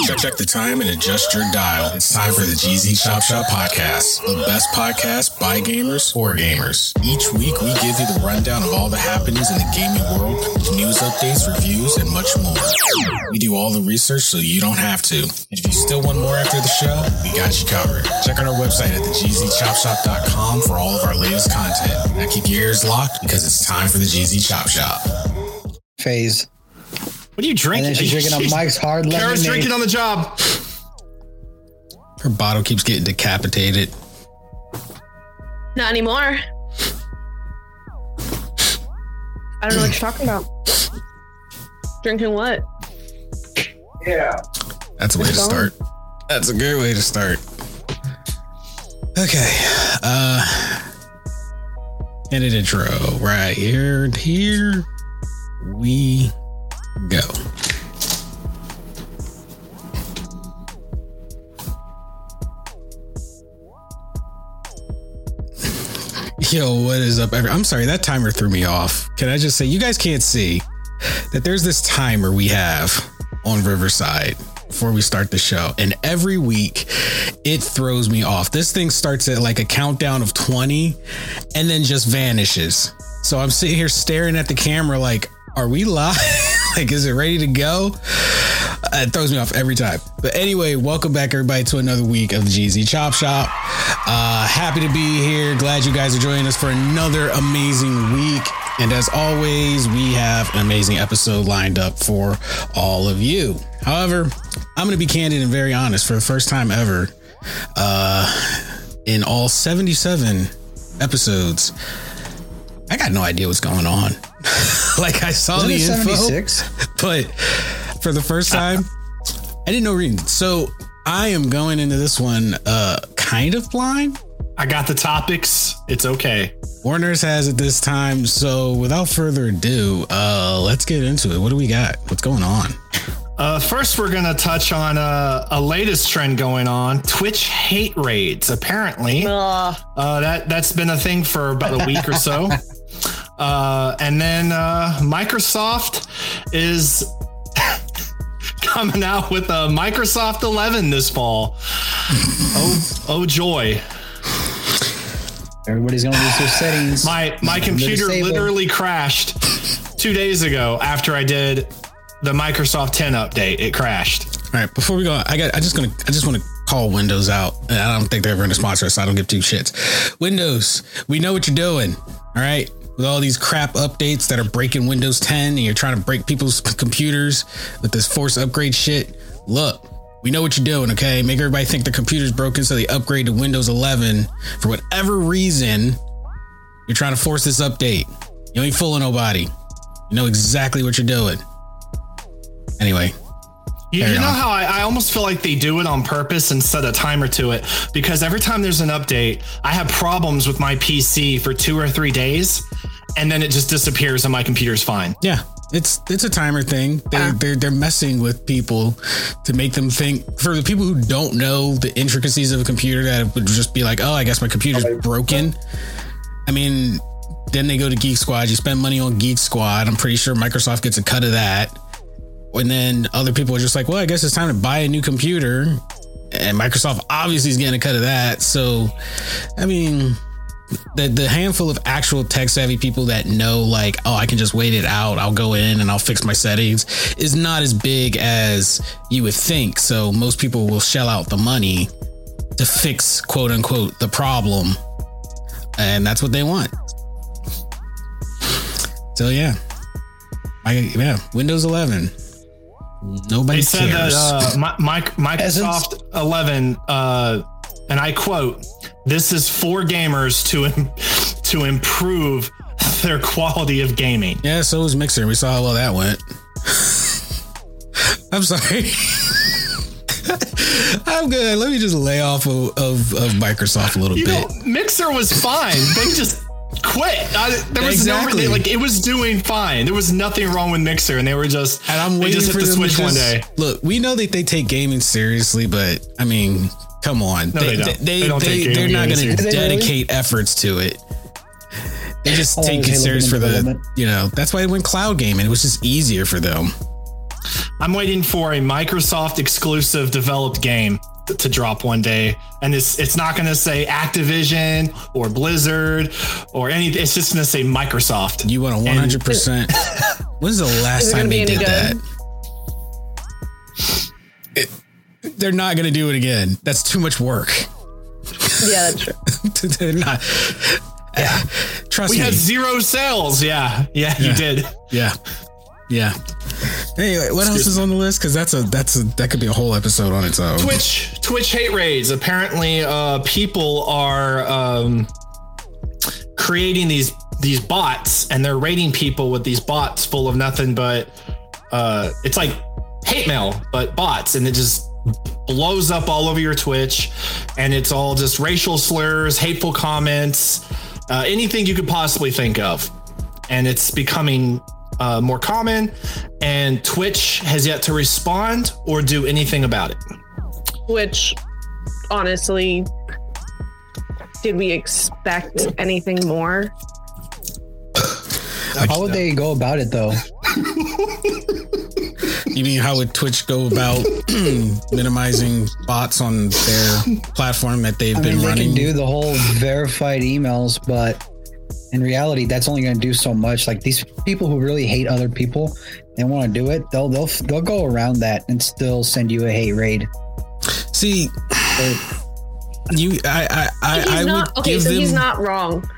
Check, check the time and adjust your dial. It's time for the GZ Chop Shop Podcast, the best podcast by gamers for gamers. Each week, we give you the rundown of all the happenings in the gaming world, news updates, reviews, and much more. We do all the research so you don't have to. If you still want more after the show, we got you covered. Check out our website at thegzchopshop.com for all of our latest content. Now keep your ears locked because it's time for the GZ Chop Shop. phase. What are you drinking? And then she's drinking a Mike's Hard Kara's Lemonade. drinking on the job. Her bottle keeps getting decapitated. Not anymore. I don't know what you're talking about. Drinking what? Yeah. That's a way to It's start. That's a good way to start. Okay. Uh edit intro right here. and Here we go. Yo, what is up? I'm sorry, that timer threw me off. Can I just say, you guys can't see that there's this timer we have on Riverside before we start the show. And every week it throws me off. This thing starts at like a countdown of 20 and then just vanishes. So I'm sitting here staring at the camera like, are we live? like, is it ready to go? Uh, It throws me off every time. But anyway, welcome back everybody to another week of GZ Chop Shop. Uh, happy to be here. Glad you guys are joining us for another amazing week. And as always, we have an amazing episode lined up for all of you. However, I'm going to be candid and very honest for the first time ever. Uh, in all 77 episodes, I got no idea what's going on. like I saw Isn't the it info, 76? but for the first time, I didn't know reading. So I am going into this one uh kind of blind. I got the topics. It's okay. Warner's has it this time. So without further ado, uh let's get into it. What do we got? What's going on? Uh, first, we're going to touch on uh, a latest trend going on: Twitch hate raids. Apparently, uh, that that's been a thing for about a week or so. Uh, and then uh, Microsoft is coming out with a Microsoft 11 this fall. oh, oh joy! Everybody's gonna lose their settings. My my computer literally crashed two days ago after I did the Microsoft 10 update. It crashed. All right, before we go, I got I just gonna I just want to call Windows out. I don't think they're ever gonna sponsor us, so I don't give two shits. Windows, we know what you're doing. All right. With all these crap updates that are breaking Windows 10 and you're trying to break people's computers with this force upgrade shit. Look, we know what you're doing, okay? Make everybody think the computer's broken so they upgrade to Windows 11 for whatever reason. You're trying to force this update. You ain't fooling nobody. You know exactly what you're doing. Anyway, You, you know how I, I almost feel like they do it on purpose and set a timer to it because every time there's an update, I have problems with my PC for two or three days and then it just disappears and my computer's fine. Yeah, it's it's a timer thing. They uh. they're they're messing with people to make them think. For the people who don't know the intricacies of a computer, that would just be like, oh, I guess my computer's broken. I mean, then they go to Geek Squad. You spend money on Geek Squad. I'm pretty sure Microsoft gets a cut of that. And then other people are just like, well, I guess it's time to buy a new computer. And Microsoft obviously is getting a cut of that. So, I mean, the the handful of actual tech savvy people that know like oh I can just wait it out I'll go in and I'll fix my settings is not as big as you would think. So most people will shell out the money to fix quote unquote the problem. And that's what they want. So yeah. I yeah Windows 11 nobody They said cares. that uh, Mi- Mic- Microsoft 11, uh, and I quote, "This is for gamers to to improve their quality of gaming." Yeah, so was Mixer. We saw how well that went. I'm sorry. I'm good. Let me just lay off of, of, of Microsoft a little You bit. know, Mixer was fine. They just quit. I, there was Exactly. no like it was doing fine. There was nothing wrong with Mixer, and they were just and I'm waiting just for hit the them switch to one day. Look, we know that they take gaming seriously, but I mean, come on. No, they don't. They, They don't take they, are not going to seriously. Do they really? dedicate efforts to it. They just How long take it serious for the you know, that's why it went cloud gaming. It was just easier for them. I'm waiting for a Microsoft exclusive developed game to drop one day, and it's it's not going to say Activision or Blizzard or anything. It's just going to say Microsoft. You want a 100%. When's the last time they any did that? They're not going to do it again. That's too much work. Yeah, that's true. they're not. Yeah. Trust we me. We had zero sales. Yeah, yeah, you did. yeah. Yeah. Anyway, what else is on the list? Because that's a that's a that could be a whole episode on its own. Twitch Twitch hate raids. Apparently, uh, people are um, creating these these bots, and they're raiding people with these bots full of nothing but uh, it's like hate mail, but bots, and it just blows up all over your Twitch, and it's all just racial slurs, hateful comments, uh, anything you could possibly think of, and it's becoming. Uh, more common, and Twitch has yet to respond or do anything about it. Which, honestly, did we expect anything more? How would they go about it though? You mean how would Twitch go about minimizing bots on their platform that they've I been mean, they running? can do the whole verified emails, but in reality, that's only going to do so much. Like these people who really hate other people, they want to do it. They'll they'll they'll go around that and still send you a hate raid. See, you, I, I, I, he's I not okay. give So them. he's not wrong.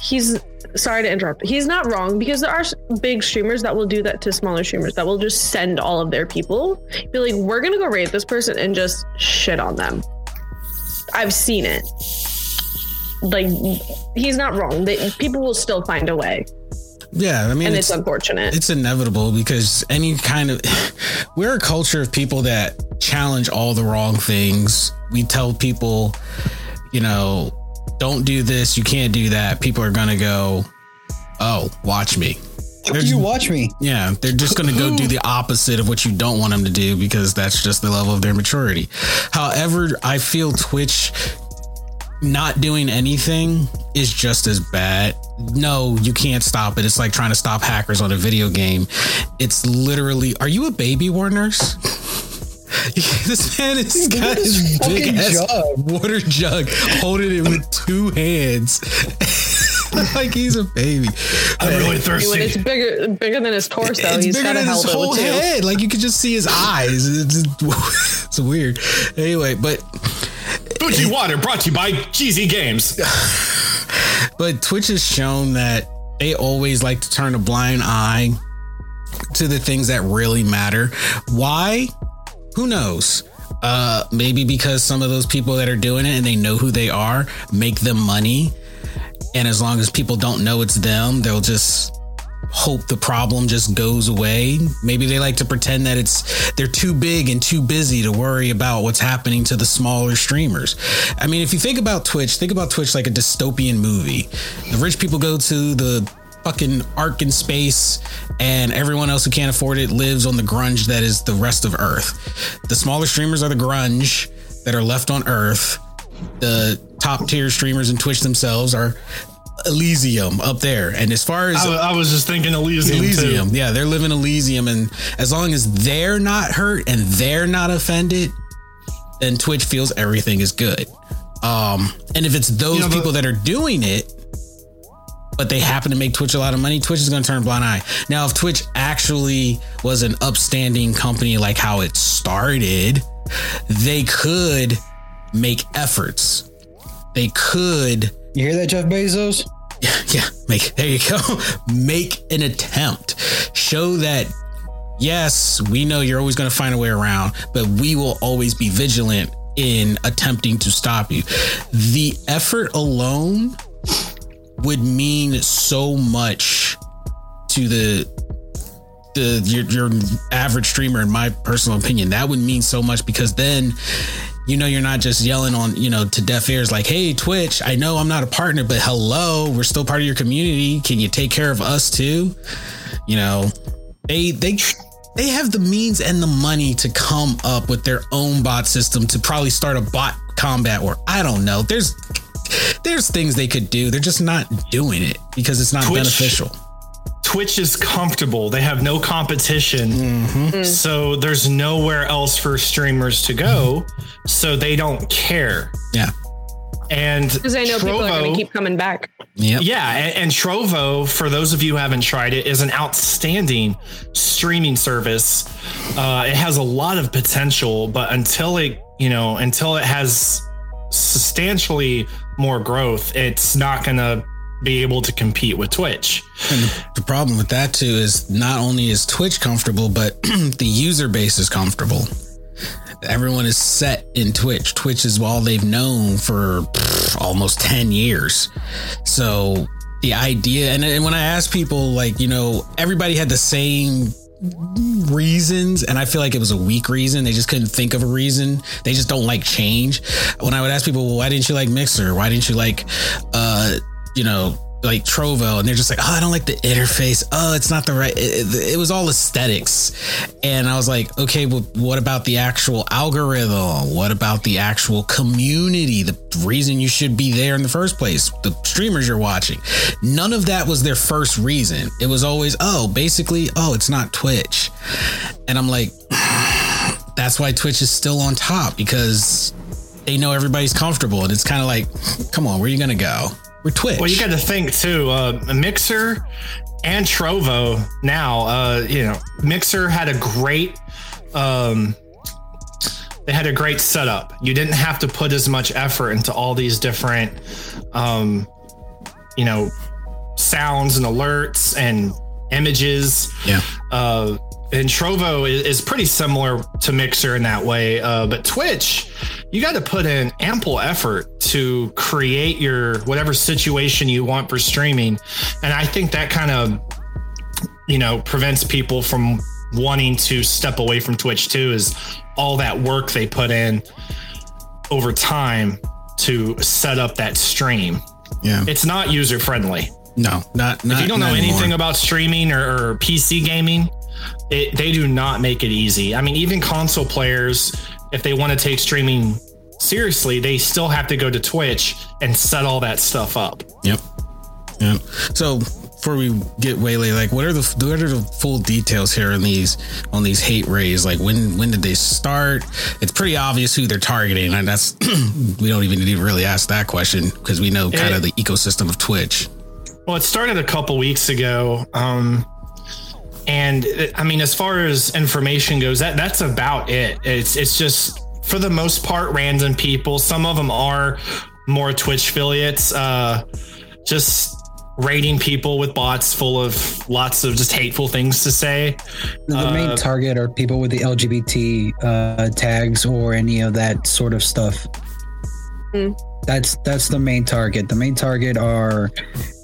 He's sorry to interrupt. He's not wrong because there are big streamers that will do that to smaller streamers that will just send all of their people. Be like, we're gonna go raid this person and just shit on them. I've seen it. Like he's not wrong. They, people will still find a way, yeah, I mean, and it's, it's unfortunate. it's inevitable because any kind of we're a culture of people that challenge all the wrong things. We tell people, you know, don't do this, you can't do that. People are gonna go, oh, watch me. There's- You watch me. Yeah, they're just going to go do the opposite of what you don't want them to do because that's just the level of their maturity. However, I feel Twitch not doing anything is just as bad. No, you can't stop it. It's like trying to stop hackers on a video game. It's literally, are you a baby Warners? this man has got his big ass jug. water jug holding it with two hands. like he's a baby. I'm really when thirsty. it's bigger, bigger than his torso, It's he's bigger got than his whole head. Like you could just see his eyes. It's, it's weird. Anyway, but Fuji Water brought to you by Cheesy Games. but Twitch has shown that they always like to turn a blind eye to the things that really matter. Why? Who knows? Uh, maybe because some of those people that are doing it and they know who they are make them money. And as long as people don't know it's them, they'll just hope the problem just goes away. Maybe they like to pretend that it's they're too big and too busy to worry about what's happening to the smaller streamers. I mean, if you think about Twitch, think about Twitch like a dystopian movie. The rich people go to the fucking arc in space and everyone else who can't afford it lives on the grunge that is the rest of earth. The smaller streamers are the grunge that are left on earth. The top tier streamers and Twitch themselves are Elysium up there. And as far as I, I was just thinking Elysium, Elysium. too. Yeah, they're living Elysium, and as long as they're not hurt and they're not offended, then Twitch feels everything is good. Um, and if it's those You know, people that are doing it, but they happen to make Twitch a lot of money, Twitch is going to turn a blind eye. Now, if Twitch actually was an upstanding company like how it started, they could make efforts. They could You hear that, Jeff Bezos? yeah, yeah. make there you go. Make an attempt. Show that yes, we know you're always going to find a way around, but we will always be vigilant in attempting to stop you. The effort alone would mean so much to the the your, your average streamer in my personal opinion. That would mean so much because then you know you're not just yelling on you know to deaf ears like hey twitch i know i'm not a partner but hello we're still part of your community. Can you take care of us too? You know they they they have the means and the money to come up with their own bot system to probably start a bot combat or i don't know. There's there's things they could do they're just not doing it because it's not Twitch- beneficial Twitch is comfortable. They have no competition. Mm-hmm. So there's nowhere else for streamers to go. So they don't care. yeah And Because I know people are going Trovo- to keep coming back. yep Yeah, and, and Trovo, for those of you who haven't tried it, is an outstanding streaming service. Uh, it has a lot of potential, but until it, you know, until it has substantially more growth, it's not going to be able to compete with Twitch. And the, problem with that too is not only is Twitch comfortable, but the user base is comfortable. Everyone is set in Twitch. Twitch is all they've known for pff, almost 10 years. So the idea, and, and when I ask people, like, you know, everybody had the same reasons and i feel like it was a weak reason. They just couldn't think of a reason. They just don't like change. When i would ask people well, why didn't you like mixer? Why didn't you like uh you know like trovo and they're just like oh i don't like the interface. Oh it's not the right it, it- it was all aesthetics. And i was like okay well what about the actual algorithm? What about the actual community? The reason you should be there in the first place the streamers you're watching. None of that was their first reason. It was always oh basically oh it's not twitch. And i'm like that's why twitch is still on top because they know everybody's comfortable. And it's kind of like come on where are you gonna go we're twitch Well, you got to think too. Uh, Mixer and Trovo now. Uh, you know, Mixer had a great. Um, they had a great setup. You didn't have to put as much effort into all these different, um, you know, sounds and alerts and images. yeah Uh, and Trovo is, is pretty similar to Mixer in that way. Uh, but Twitch, you got to put in ample effort to create your whatever situation you want for streaming. And I think that kind of, you know, prevents people from wanting to step away from Twitch too, is all that work they put in over time to set up that stream. yeah It's not user friendly no not not if you don't know not anything about streaming or, or PC gaming, it, they do not make it easy. I mean, even console players, if they want to take streaming seriously, they still have to go to Twitch and set all that stuff up. Yep. Yep. So before we get Waylay, like what are the what are the full details here on these on these hate raids? Like when when did they start? It's pretty obvious who they're targeting, and that's we don't even need to really ask that question because we know kind of the ecosystem of Twitch. Well, it started a couple weeks ago. Um, and I mean, as far as information goes, that that's about it. It's it's just for the most part random people. Some of them are more Twitch affiliates, uh, just rating people with bots full of lots of just hateful things to say. The main Uh, target are people with the LGBT uh, tags or any of that sort of stuff. Hmm. That's that's the main target. The main target are,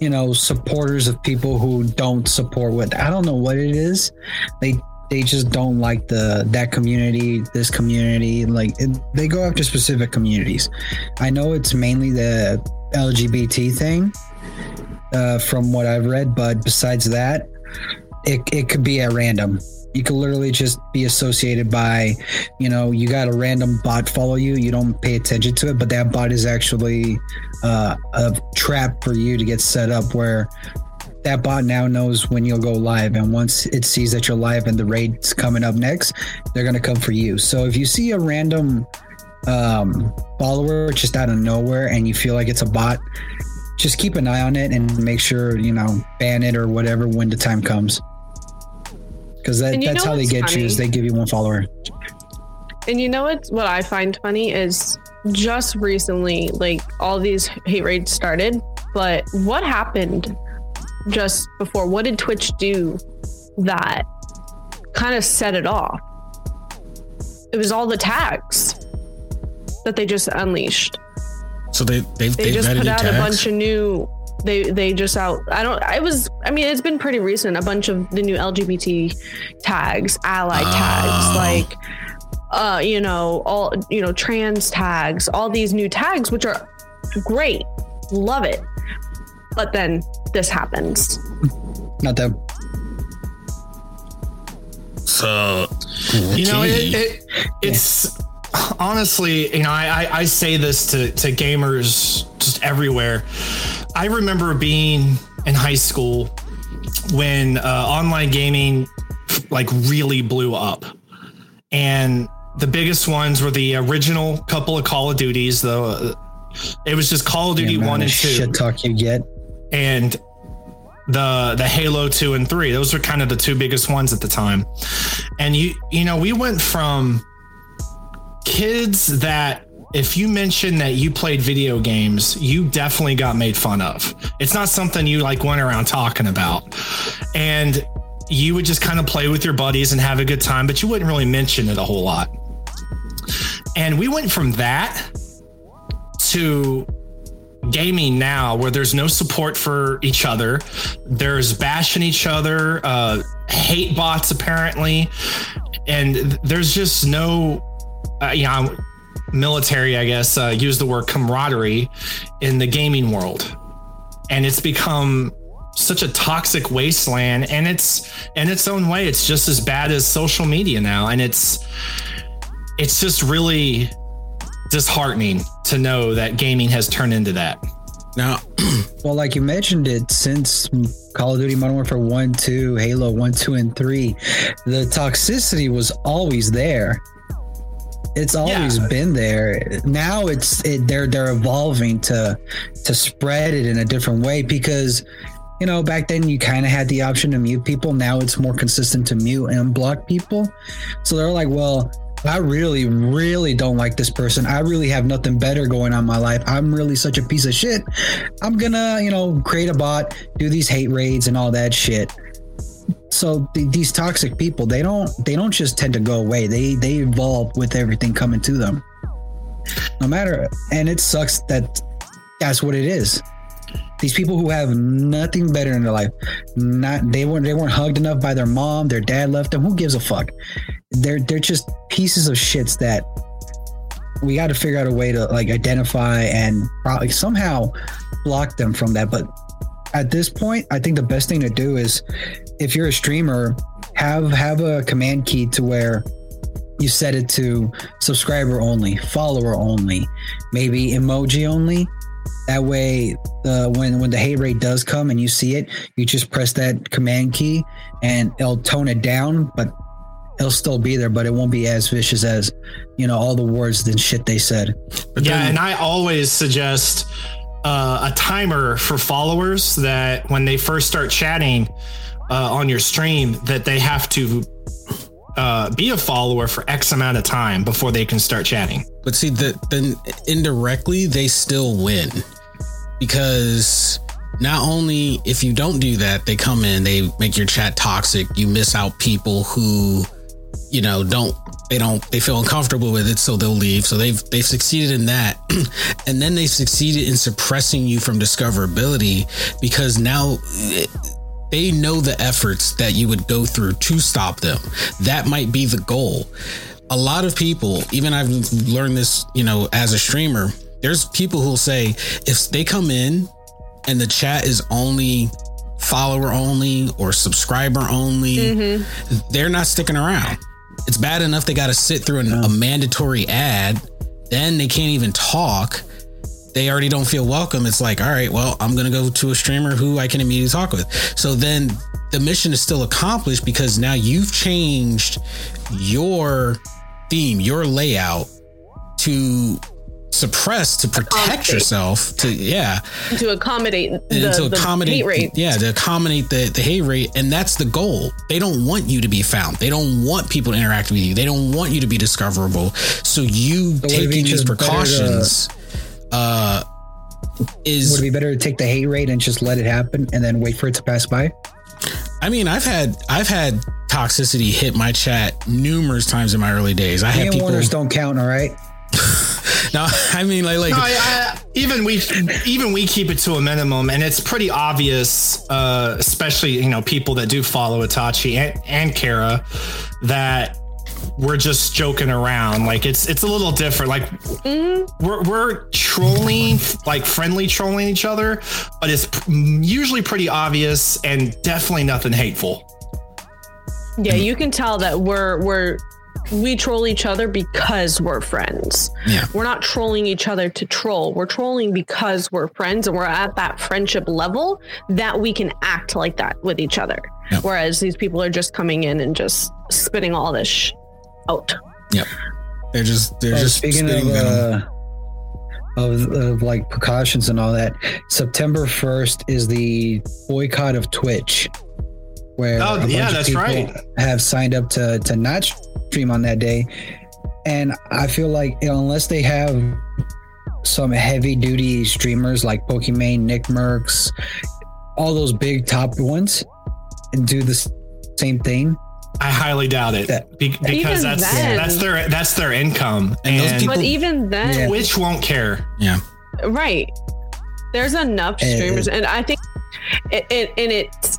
you know, supporters of people who don't support what I don't know what it is. They they just don't like the that community, this community. Like it, they go after specific communities. I know it's mainly the LGBT thing, uh, from what I've read, but besides that, it, it could be at random. You could literally just be associated by, you know, you got a random bot follow you. You don't pay attention to it, but that bot is actually uh, a trap for you to get set up where that bot now knows when you'll go live. And once it sees that you're live and the raid's coming up next, they're going to come for you. So if you see a random um, follower just out of nowhere and you feel like it's a bot, just keep an eye on it and make sure you know ban it or whatever when the time comes. Because that, that's how they what's get you is they give you one follower. And you know what? What I find funny is just recently, like all these hate raids started. But what happened just before? What did Twitch do that kind of set it off? It was all the tags that they just unleashed. So they they've They they've just added put new out a bunch of new. They they just out. I don't. I was. I mean, it's been pretty recent. A bunch of the new LGBT tags, ally Oh. tags, like uh, you know, all you know, trans tags, all these new tags, which are great. Love it. But then this happens. Not that So You know, okay. it, it it's honestly, you know, I, I I say this to to gamers just everywhere. I remember being in high school when uh, online gaming like really blew up, and the biggest ones were the original couple of Call of Duties. Though it was just Call of Duty amount one and two shit talk you get. and the the Halo 2 and 3. Those were kind of the two biggest ones at the time. And you you know, we went from kids that if you mentioned that you played video games, you definitely got made fun of. It's not something you like went around talking about. And you would just kind of play with your buddies and have a good time, but you wouldn't really mention it a whole lot. And we went from that to gaming now where there's no support for each other there's bashing each other uh hate bots apparently and there's just no uh, you know military i guess uh, use the word camaraderie in the gaming world. And it's become such a toxic wasteland and it's in its own way it's just as bad as social media now. And it's it's just really disheartening to know that gaming has turned into that. Now Well, like you mentioned it, since Call of Duty Modern Warfare 1, 2, Halo 1, 2, and 3, the toxicity was always there. It's always Yeah. been there. Now it's it, they're they're evolving to to spread it in a different way because you know back then you kind of had the option to mute people. Now it's more consistent to mute and block people. So they're like, well, I really, really don't like this person. I really have nothing better going on in my life. I'm really such a piece of shit. I'm gonna, you know, create a bot, do these hate raids and all that shit. So th- these toxic people, they don't, they don't just tend to go away. They, they evolve with everything coming to them. No matter, and it sucks that that's what it is. These people who have nothing better in their life, not they weren't they weren't hugged enough by their mom, their dad left them. Who gives a fuck? They're they're just pieces of shits that we got to figure out a way to like identify and probably somehow block them from that. But at this point, I think the best thing to do is if you're a streamer, have have a command key to where you set it to subscriber only, follower only, maybe emoji only. That way, the when when the hate raid does come and you see it, you just press that command key and it'll tone it down, but it'll still be there, but it won't be as vicious as you know all the words and shit they said. But yeah, then- and I always suggest uh, a timer for followers that when they first start chatting uh, on your stream, that they have to uh, be a follower for X amount of time before they can start chatting. But see, the, then indirectly, they still win because not only if you don't do that, they come in, they make your chat toxic. You miss out people who, you know, don't they don't they feel uncomfortable with it, so they'll leave. So they've they've succeeded in that, and then they've succeeded in suppressing you from discoverability because now. They know the efforts that you would go through to stop them. That might be the goal a lot of people, even I've learned this, you know, as a streamer, there's people who'll say if they come in and the chat is only follower only or subscriber only, mm-hmm. they're not sticking around. It's bad enough they got to sit through an, a mandatory ad, then they can't even talk. They already don't feel welcome. It's like, all right, well, I'm going to go to a streamer who I can immediately talk with. So then the mission is still accomplished because now you've changed your theme, your layout to suppress to protect Accommodate. yourself to yeah to accommodate the, and to the hate raid. yeah to accommodate the, the hate raid and that's the goal they don't want you to be found they don't want people to interact with you they don't want you to be discoverable so you would it be taking these just better to- precautions uh is Would it be better to take the hate raid and just let it happen and then wait for it to pass by? I mean, I've had I've had toxicity hit my chat numerous times in my early days. I Me had people. Warners don't count, all right? No, I mean, like, like No, I, I, even we even we keep it to a minimum, and it's pretty obvious, uh, especially you know people that do follow Itachi and, and Kara, that we're just joking around. Like it's it's a little different. Like we're we're trolling, like friendly trolling each other, but it's usually pretty obvious and definitely nothing hateful. Yeah, you can tell that we're we're we troll each other because we're friends. Yeah. We're not trolling each other to troll. We're trolling because we're friends and we're at that friendship level that we can act like that with each other. Yeah. Whereas these people are just coming in and just spitting all this sh- out. yep, they're just they're Oh, just speaking spitting of, venom. uh, of of like precautions and all that, September first is the boycott of Twitch, where Oh, a bunch yeah, of that's people right. have signed up to to not stream on that day, and I feel like you know, unless they have some heavy duty streamers like Pokimane, Nick Mercs, all those big top ones, and do the same thing. I highly doubt it. That- be- because Even that's then- that's their that's their income, And and people- But even then, Yeah. Twitch won't care. yeah, right. There's enough streamers and i think it, it and it's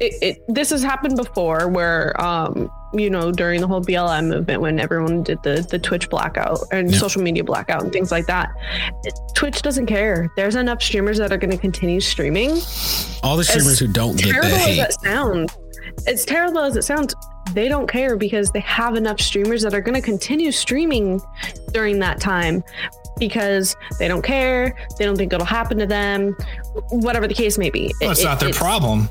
it, it this has happened before where um you know during the whole blm movement when everyone did the the twitch blackout and Yeah. social media blackout and things like that twitch doesn't care. There's enough streamers that are going to continue streaming. All the streamers who don't get terrible the as that sounds it's terrible as it sounds they don't care because they have enough streamers that are going to continue streaming during that time because they don't care they don't think it'll happen to them whatever the case may be Well, it's It- not their it's- problem.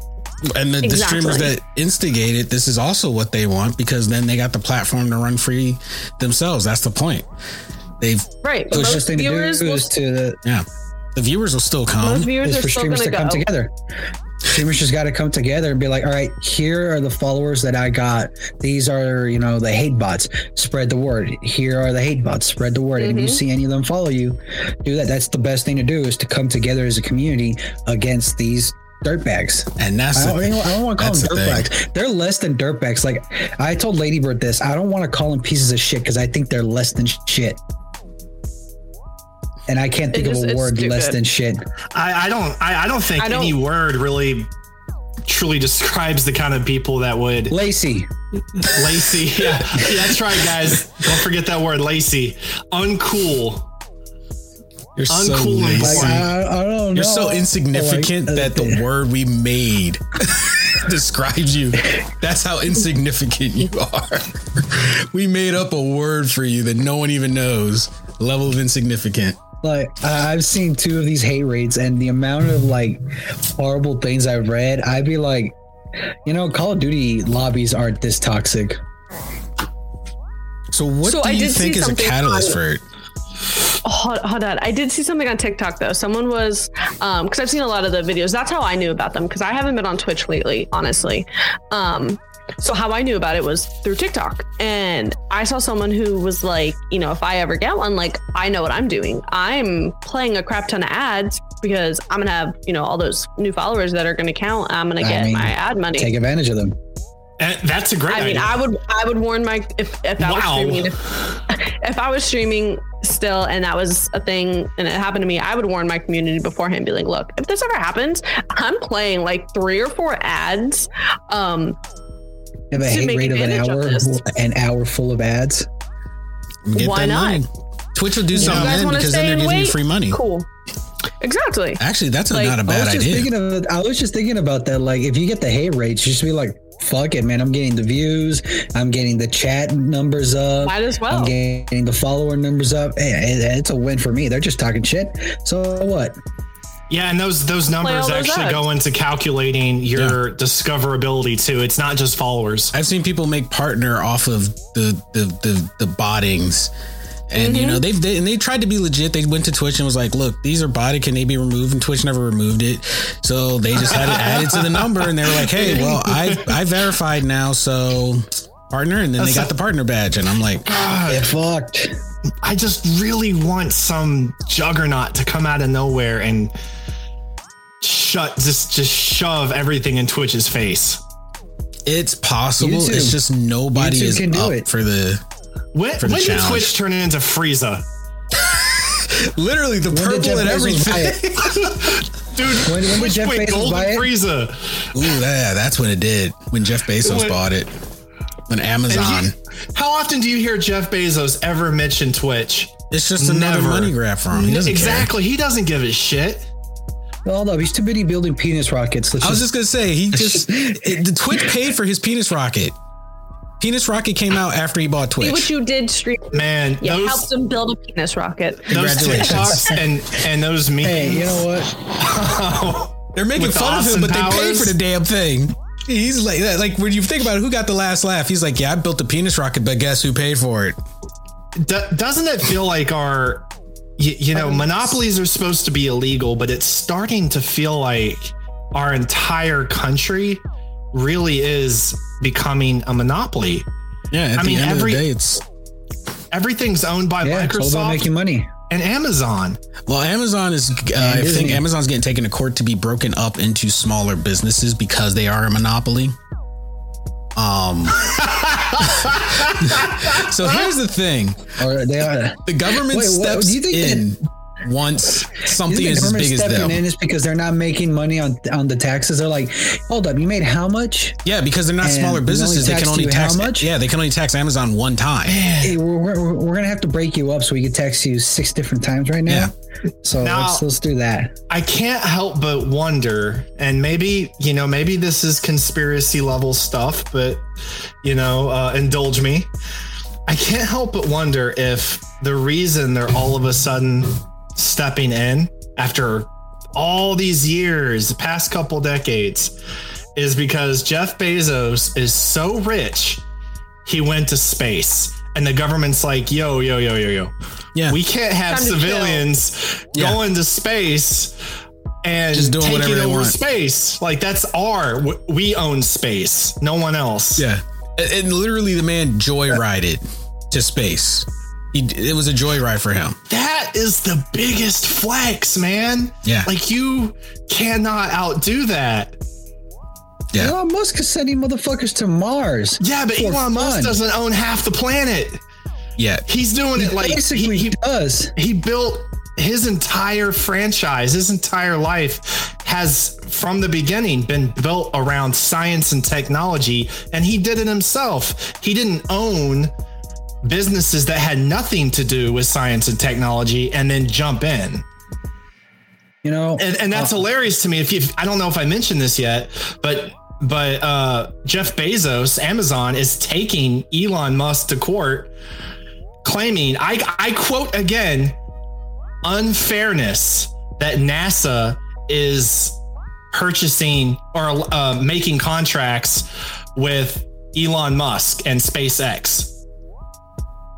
And the, the streamers that instigate it, this is also what they want because then they got the platform to run free themselves. That's the point. They've right but So The it's most best thing to do viewers will, is to yeah, the viewers will still come. most viewers are for still streamers going to to come together. Streamers just got to come together and be like, all right, here are the followers that I got. These are, you know, the hate bots. Spread the word. Here are the hate bots. Spread the word. And if you Mhm. see any of them follow you, do that. That's the best thing to do is to come together as a community against these dirtbags. and that's I the don't, you know, I don't want to call That's them the dirtbags. They're less than dirtbags. Like I told Ladybird this. I don't want to call them pieces of shit because I think they're less than shit. And I can't think It of just- a it's word less than shit. I, I don't I, I don't think I don't- any word really truly describes the kind of people that would Lacey. lacy. Yeah, yeah, that's right, guys. Don't forget that word, lacy. Uncool. you're so uncool and Like. I, I don't know. You're so insignificant Like, that the word we made describes you. That's how insignificant you are. we made up a word for you that no one even knows. Level of insignificant. Like I- I've seen two of these hate raids, and the amount of like horrible things I've read, I'd be like, you know, Call of Duty lobbies aren't this toxic. So what So do I you think is a catalyst on- for it? hold, hold on i did see something on tiktok though someone was um because i've seen a lot of the videos that's how i knew about them because i haven't been on twitch lately honestly um so how i knew about it was through tiktok and i saw someone who was like you know if i ever get one like i know what i'm doing i'm playing a crap ton of ads because i'm gonna have you know all those new followers that are gonna count i'm gonna I get mean, my ad money Take advantage of them. And that's a great I mean, idea. I would I would warn my if if I was streaming if, if I was streaming still and that was a thing and it happened to me, I would warn my community beforehand, be like, look, if this ever happens, I'm playing like three or four ads. Um, You have a hate raid of an advantage of hour, an hour full of ads. Get Why that not? money. Twitch will do you something then because then they're and giving you wait? free money. Cool. Exactly. Actually, that's a, Like, not a bad was idea. thinking of I was just thinking about that. Like, if you get the hate raids, just be like, "Fuck it, man! I'm getting the views. I'm getting the chat numbers up. Might as well. I'm getting the follower numbers up. Hey, it's a win for me. They're just talking shit. So what? Yeah, and those those numbers those actually ads. go into calculating your discoverability too. It's not just followers. I've seen people make partner off of the the the, the bottings And you know mm-hmm. they've they, and they tried to be legit. They went to Twitch and was like, "Look, these are body. Can they be removed?" And Twitch never removed it, so they just had it added to the number. And they were like, "Hey, well, I I verified now, so partner." And then they got the partner badge, and I'm like, Get fucked. I just really want some juggernaut to come out of nowhere and shut just just shove everything in Twitch's face. "It's possible. YouTube. It's just nobody YouTube is can do up it. for the When, For the when did. Twitch turn it into Frieza? literally the When purple Jeff and Bezos everything." Dude, When- when did Twitch Jeff went Bezos golden buy it? Frieza. Ooh, yeah, that's when it did. When Jeff Bezos When- bought it. When Amazon. he- how often do you hear Jeff Bezos ever mention Twitch? it's just another Never. money grab for him. He doesn't care. exactly. He doesn't give a shit. Well, no, he's too busy building penis rockets. Let's I was just, just gonna say he just it, the Twitch paid for his penis rocket. Penis rocket came out after he bought See what Twitch. you did, stream. Man, Yeah, those helped him build a penis rocket. those Congratulations. TikToks and and those memes. hey, you know what? They're making With the fun of him, Austin but they paid for the damn thing. He's like, like when you think about it, who got the last laugh? He's like, yeah, I built a penis rocket, but guess who paid for it? Do- doesn't it feel like our you, you know monopolies are supposed to be illegal but it's starting to feel like our entire country really is becoming a monopoly Yeah, at I the mean, end every- of the day, it's everything's owned by Yeah, it's all about microsoft making money. and amazon well, Amazon is. Uh, I think Amazon's getting taken to court to be broken up into smaller businesses because they are a monopoly. Um. so here's the thing: Or they are. the government Wait, what- steps do you think in once something Isn't is the as big as stepping them. in is because they're not making money on on the taxes. They're like, hold up, you made how much? Yeah, because they're not And smaller businesses. They can only you how tax. much? Yeah, they can only tax Amazon one time. Hey, we're, we're, we're gonna have to break you up so we can tax you six different times right now. So Now- let's let's do that. i can't help but wonder and maybe you know maybe this is conspiracy level stuff but you know uh, indulge me i can't help but wonder if the reason they're all of a sudden stepping in after all these years the past couple decades is because jeff bezos is so rich he went to space and the government's like yo yo yo yo yo Yeah, we can't have Time to civilians Yeah. going to space and Just doing taking whatever they over want. space. Like that's our we own space, no one else. yeah, and, and literally the man joyrided to space. He, it was a joyride for him. That is the biggest flex, man. Yeah. Like you cannot outdo that. Yeah. Elon Musk is sending motherfuckers to Mars. Yeah, but For Elon Musk doesn't own half the planet. Yeah, He's doing it like Basically, he, he does. he built his entire franchise, his entire life has from the beginning been built around science and technology, and he did it himself. He didn't own businesses that had nothing to do with science and technology and then jump in. You know, And, and that's hilarious to me. If you, I don't know if I mentioned this yet, but but uh, Jeff Bezos, Amazon, is taking Elon Musk to court, claiming I I quote again unfairness that NASA is purchasing or uh, making contracts with Elon Musk and SpaceX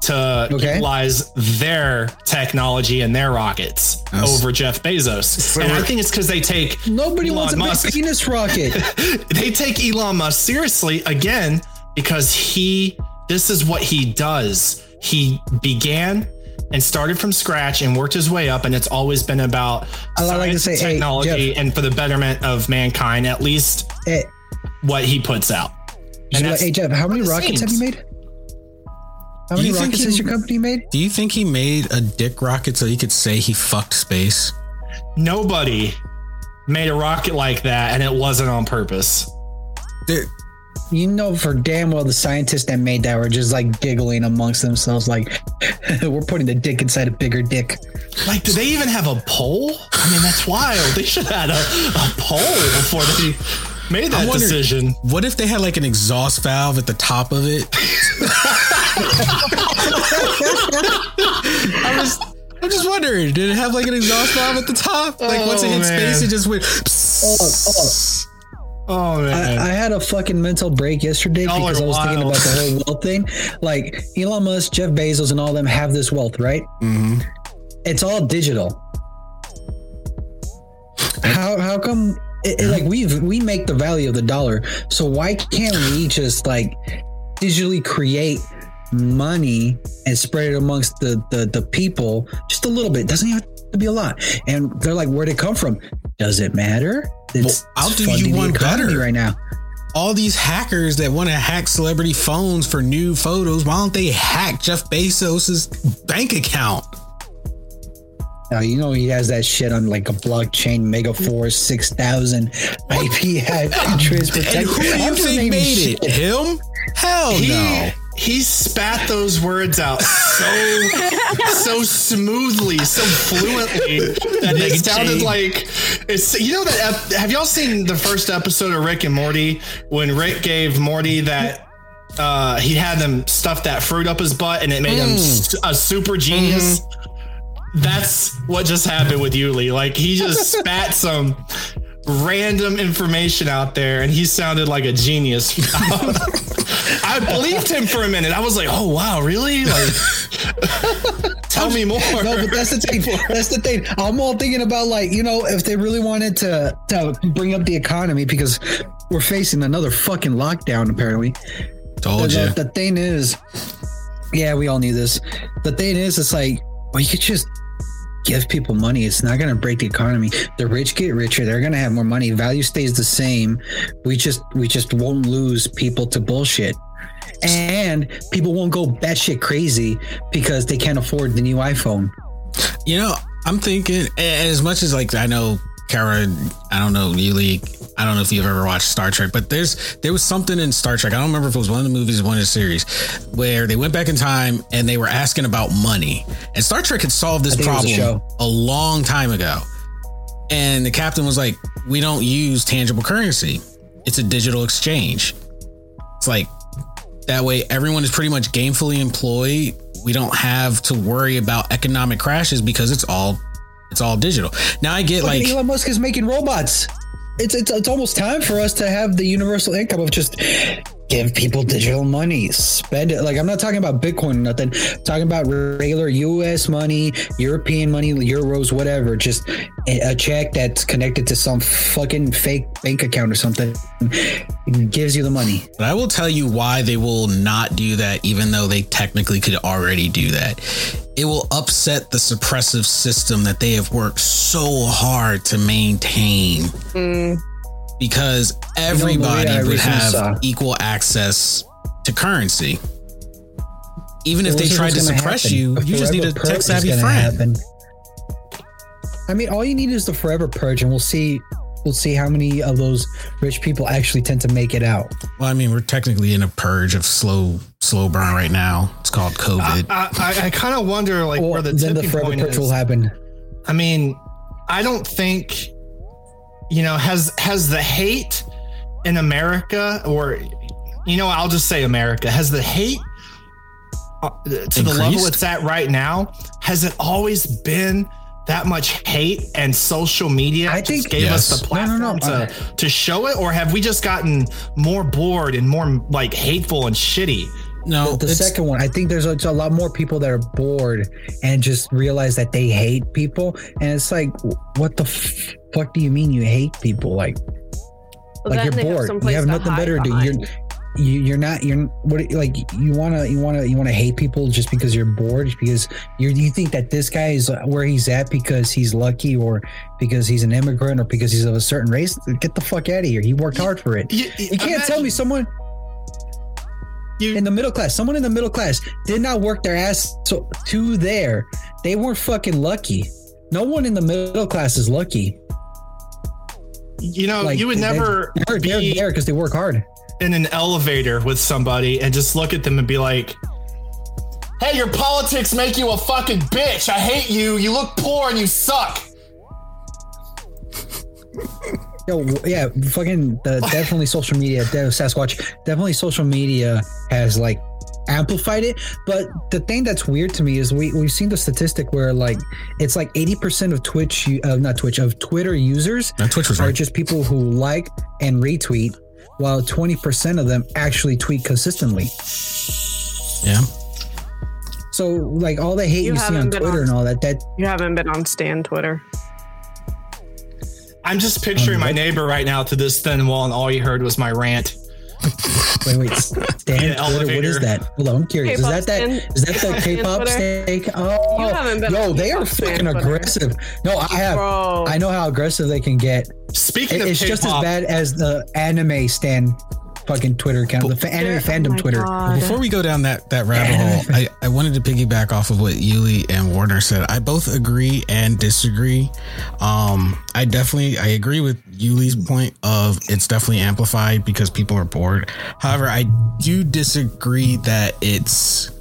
to Okay. utilize their technology and their rockets over Jeff Bezos. And I think it's because they take nobody Elon wants a Musk. big penis rocket. they take Elon Musk seriously again because he this is what he does. He began and started from scratch and worked his way up, and it's always been about I like to say, hey, technology Jeff. and for the betterment of mankind, at least hey, what he puts out. And hey Jeff, how many rockets have you made? How many you think rockets he- has your company made? Do you think he made a dick rocket so he could say he fucked space? Nobody made a rocket like that, and it wasn't on purpose. There, You know for damn well the scientists that made that were just like giggling amongst themselves, like we're putting the dick inside a bigger dick. Like, do they even have a poll? I mean, that's wild. They should have had a, a poll before they made that wonder- decision. what if they had like an exhaust valve at the top of it? I was, I'm just wondering, did it have like an exhaust valve at the top? Like once it Oh, hit man. space, it just went. Oh, Oh man. I, I had a fucking mental break yesterday Y'all because I was thinking about the whole wealth thing. Like Elon Musk, Jeff Bezos, and all them have this wealth, right? Mhm. It's all digital. How how come? It, it, like we we make the value of the dollar, so why can't we just like digitally create money and spread it amongst the the, the people just a little bit? Doesn't even have to be a lot. And they're like, where'd it come from? Does it matter? It's Well, I'll do you one better. right now. all these hackers that want to hack celebrity phones for new photos, why don't they hack Jeff Bezos's bank account? Now you know he has that shit on like a blockchain Megaforce six thousand IP address And who do you I'm think made shit. it? Him? Hell he, no. He spat those words out so so smoothly, so fluently that it sounded like it's. You know that? Have y'all seen the first episode of Rick and Morty when Rick gave Morty that? Uh, he had them stuff that fruit up his butt and it made him a super genius. That's what just happened with Yuli. Like he just spat some random information out there and he sounded like a genius. I believed him for a minute. I was like, oh wow, really? Like tell me more. No, but that's the thing. That's the thing. I'm all thinking about like you know if they really wanted to to bring up the economy because we're facing another fucking lockdown apparently. Told the, you. the thing is, yeah, we all knew this. The thing is, it's like, well, you could just give people money. It's not going to break the economy. The rich get richer. They're going to have more money. Value stays the same. We just, we just won't lose people to bullshit. And people won't go batshit crazy because they can't afford the new iPhone. You know, I'm thinking as much as like I know Kara, I don't know Yuli, I don't know if you've ever watched Star Trek, but there's there was something in Star Trek. I don't remember if it was one of the movies one of the series where they went back in time and they were asking about money. And Star Trek had solved this I think it was a problem a long time ago. And the captain was like, "We don't use tangible currency. It's a digital exchange." It's like that way everyone is pretty much gainfully employed. We don't have to worry about economic crashes because it's all it's all digital. Now I get like Elon Musk is making robots. It's, it's it's almost time for us to have the universal income of just give people digital money, spend it. Like I'm not talking about Bitcoin or nothing. I'm talking about regular U.S. money, European money, euros, whatever. Just a a check that's connected to some fucking fake bank account or something. Gives you the money. But I will tell you why they will not do that, even though they technically could already do that. It will upset the suppressive system that they have worked so hard to maintain. Mm. Because everybody Maria, I would have saw- equal access to currency. Even if they tried to suppress happen. you, A you just need a purge tech is savvy gonna friend. happen. I mean, all you need is the forever purge, and we'll see. We'll see how many of those rich people actually tend to make it out. Well, I mean, we're technically in a purge of slow, slow burn right now. It's called COVID. I, I, I kind of wonder like Well, where the then the forever point purge is. will happen. I mean, I don't think you know has has the hate in America or you know I'll just say America has the hate uh, to the level it's at right now has it always been that much hate and social media I just think- gave us Yes. the No, no, platform no, to to show it or have we just gotten more bored and more like hateful and shitty? No, The it's- second one, I think there's a, a lot more people that are bored and just realize that they hate people, and it's like, what the f- fuck do you mean you hate people? Like, But like you're they have bored. You have nothing better to do. You're you, you're not you're what like you want to you want to you want to hate people just because you're bored? Because you you think that this guy is where he's at because he's lucky or because he's an immigrant or because he's of a certain race? Get the fuck out of here. He worked hard for it. you, you can't tell me someone you, in the middle class someone in the middle class did not work their ass to, to there. They weren't fucking lucky. No one in the middle class is lucky you know like you would never they're, they're be there because they work hard in an elevator with somebody and just look at them and be like, Hey, your politics make you a fucking bitch. I hate you. You look poor and you suck. Yo, yeah, fucking the, uh, definitely social media, Sasquatch, definitely social media has like amplified it. But the thing that's weird to me is we we've seen the statistic where like it's like eighty percent of Twitch, uh, not Twitch, of Twitter users No, Twitch was are right. just people who like and retweet, while twenty percent of them actually tweet consistently. Yeah. So like all the hate You you, see on Twitter on- and all that, that You haven't been on Stan Twitter. I'm just picturing my neighbor right now to this thin wall, and all you heard was my rant. wait, wait, Stan Yeah, Twitter, what elevator. is that? Hold on, I'm curious. Is K-pop that that? Stan- Is that the K-pop Twitter? steak? Oh, You haven't been yo, they are K-pop fucking Twitter. aggressive. No, I have. Bro. I know how aggressive they can get. Speaking It- of it's just as bad as the anime stand fucking Twitter account, the fa- anime Oh fandom my Twitter. God. Before we go down that that rabbit hole, I, I wanted to piggyback off of what Yuli and Warner said. I both agree and disagree. Um, I definitely I agree with Yuli's point of it's definitely amplified because people are bored. However, I do disagree that it's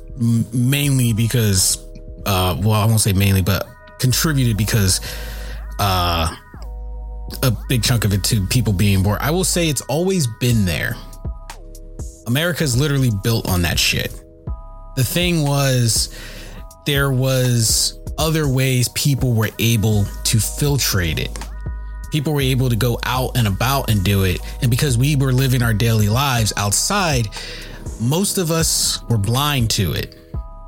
mainly because, uh, well, I won't say mainly, but contributed because, uh, a big chunk of it to people being bored. I will say it's always been there. America's literally built on that shit. The thing was, there was other ways people were able to filtrate it. People were able to go out and about and do it. And because we were living our daily lives outside, most of us were blind to it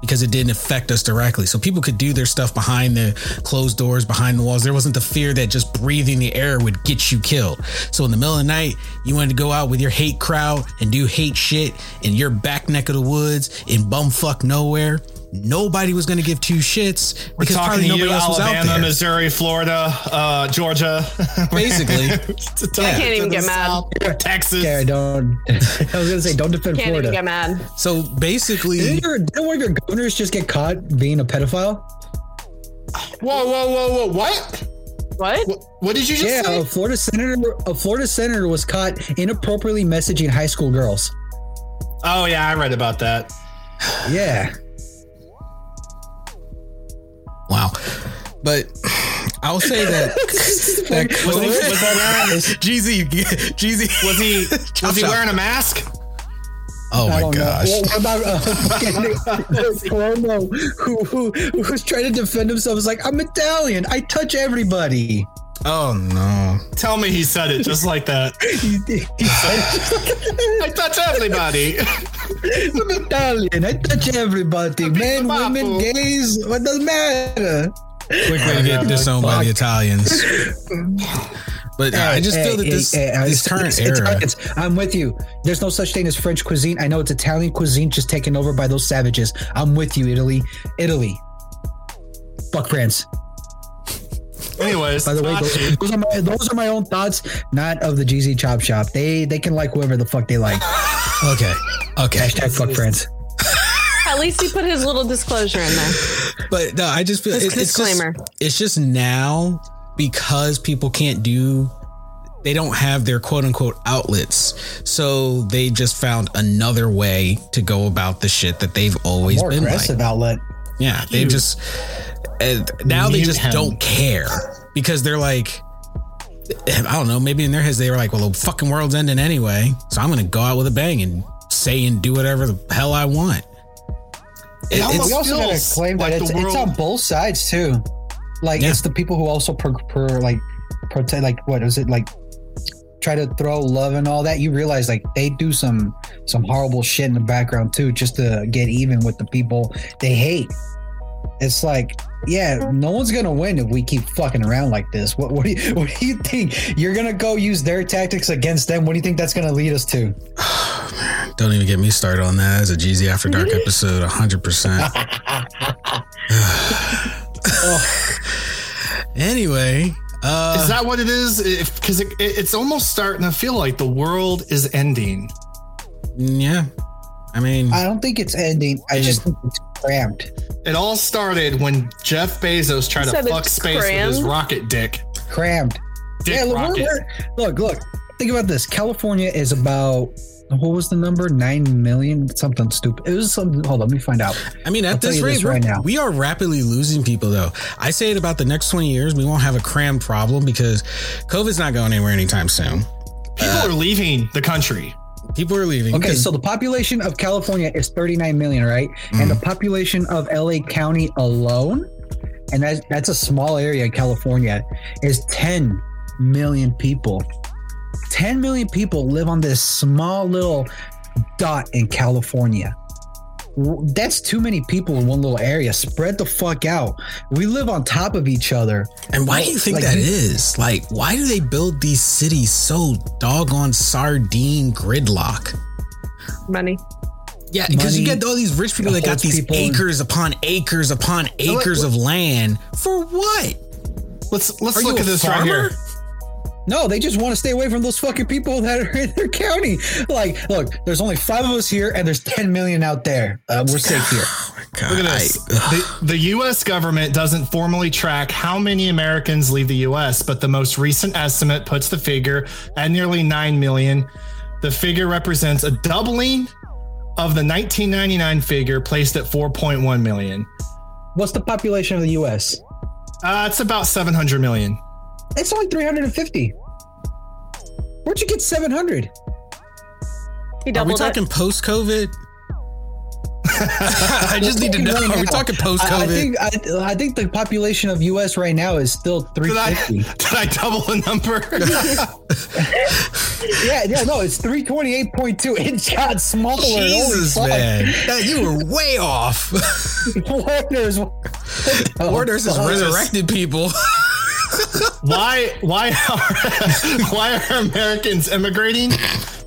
because it didn't affect us directly. So people could do their stuff behind the closed doors, behind the walls. There wasn't the fear that just breathing the air would get you killed. So in the middle of the night, you wanted to go out with your hate crowd and do hate shit in your back neck of the woods in bumfuck nowhere. Nobody was going to give two shits we're because talking probably to nobody you, else was out Alabama, there. Missouri, Florida, uh, Georgia. Basically. I I can't even get mad. Texas. Yeah, don't. I was gonna say, don't defend Can't Florida. even get mad. So basically, Didn't, your, didn't one of your governors just get caught being a pedophile? Whoa, whoa, whoa, whoa! What? What? What, what did you just Yeah, say? a Florida senator. A Florida senator was caught inappropriately messaging high school girls. Oh yeah, I read about that. Yeah. Wow. But I'll say that. that Was he, was he wearing? Jeezy, Jeezy. Was he? Was he wearing a mask? Oh I my gosh. know. What, what about uh, fucking Cuomo, who, who who was trying to defend himself? Was like, I'm Italian. I touch everybody. Oh no. Tell me he said it just like that. He, he said, I touch everybody. I'm Italian. I touch everybody. Men, women, gays. What doesn't matter. Quick way to get disowned by the Italians. But I just feel that Hey, this, hey, hey, this current it's era. Italians. I'm with you. There's no such thing as French cuisine. I know it's Italian cuisine just taken over by those savages. I'm with you, Italy. Italy. Fuck France. Anyways, By the way, those, those are my those are my own thoughts, not of the GZ Chop Shop. They they can like whoever the fuck they like. Okay. Okay. Hashtag fuck France. At least he put his little disclosure in there. But no, I just feel Dis- it- it's disclaimer. Just, it's just now because people can't do they don't have their quote unquote outlets. So they just found another way to go about the shit that they've always More been like. aggressive outlet. Yeah, they just and now they just him. don't care because they're like, I don't know. Maybe in their heads they were like, "Well, the fucking world's ending anyway, so I'm going to go out with a bang and say and do whatever the hell I want." It- It almost We also gotta feels claim that like it's, the it's on both sides too. Like Yeah. it's the people who also per, per like protect like what is it like try to throw love and all that. You realize like they do some some horrible shit in the background too, just to get even with the people they hate. It's like, yeah, no one's gonna win if we keep fucking around like this. What what do you what do you think? You're gonna go use their tactics against them? What do you think that's gonna lead us to? Don't even get me started on that as a Jeezy After Dark episode, 100%. anyway, uh, Is that what it is? Because it, it, it's almost starting to feel like the world is ending. yeah. I mean, I don't think it's ending. I just think it's cramped. It all started when Jeff Bezos tried to fuck it's space with his rocket dick. Crammed. Dick yeah, look, rocket. we're- we're- look, look. Think about this. California is about what was the number? Nine million, something stupid. It was something. Hold on, let me find out. I mean, I'll at this rate, this right now. we are rapidly losing people, though. I say it about the next 20 years, we won't have a cram problem because COVID's not going anywhere anytime soon. People uh, are leaving the country. People are leaving. Okay, so the population of California is 39 million, right? And the mm. population of LA County alone, and that's that's a small area in California, is 10 million people. 10 million people live on this small little dot in California. W- That's too many people in one little area. Spread the fuck out. We live on top of each other. And why do you think Like, that you- is? Like, why do they build these cities so doggone sardine gridlock? Money. Yeah, because you get all these rich people that got these people in- acres upon acres upon acres of land. For what? Let's let's Are look at a this right here. No, they just want to stay away from those fucking people that are in their county. Like, look, there's only five of us here, and there's 10 million out there. Uh, we're safe here. God, Look at this. I- the, the U.S. government doesn't formally track how many Americans leave the U.S., but the most recent estimate puts the figure at nearly 9 million. The figure represents a doubling of the 1999 figure placed at 4.1 million. What's the population of the U.S.? Uh, it's about 700 million. It's only 350. Where'd you get 700? He Are we talking it. post COVID? I just need to know. Are we talking post I, I COVID? think I, I think the population of U.S. right now is still Did I, 350. did I double the number? yeah, yeah, no, it's 328.2. It got smaller. Jesus, man. That- you were way off. Warner's. Oh, Orders has fuck? resurrected people. Why why are why are Americans immigrating?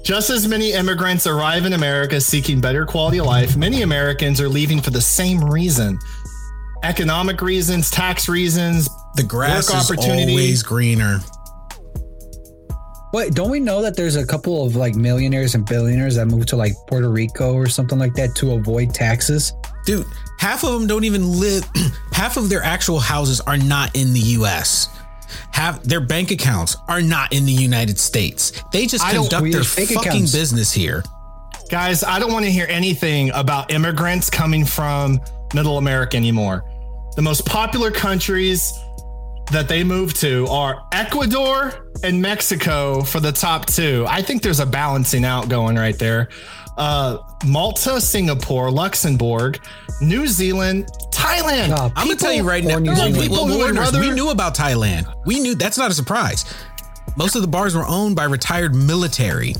Just as many immigrants arrive in America seeking better quality of life, many Americans are leaving for the same reason. Economic reasons, tax reasons. The grass Work is opportunity. always greener. Wait, don't we know that there's a couple of like millionaires and billionaires that move to like Puerto Rico or something like that to avoid taxes? Dude, half of them don't even live, half of their actual houses are not in the US. Half their bank accounts are not in the United States. They just conduct their fucking accounts. business here. Guys, I don't want to hear anything about immigrants coming from Middle America anymore. The most popular countries that they move to are Ecuador and Mexico for the top two. I think there's a balancing out going right there. Uh, Malta, Singapore, Luxembourg, New Zealand, Thailand. Uh, I'm gonna tell you right now. or New we, People well, who would Warners, we knew about Thailand. We knew that's not a surprise. Most of the bars were owned by retired military.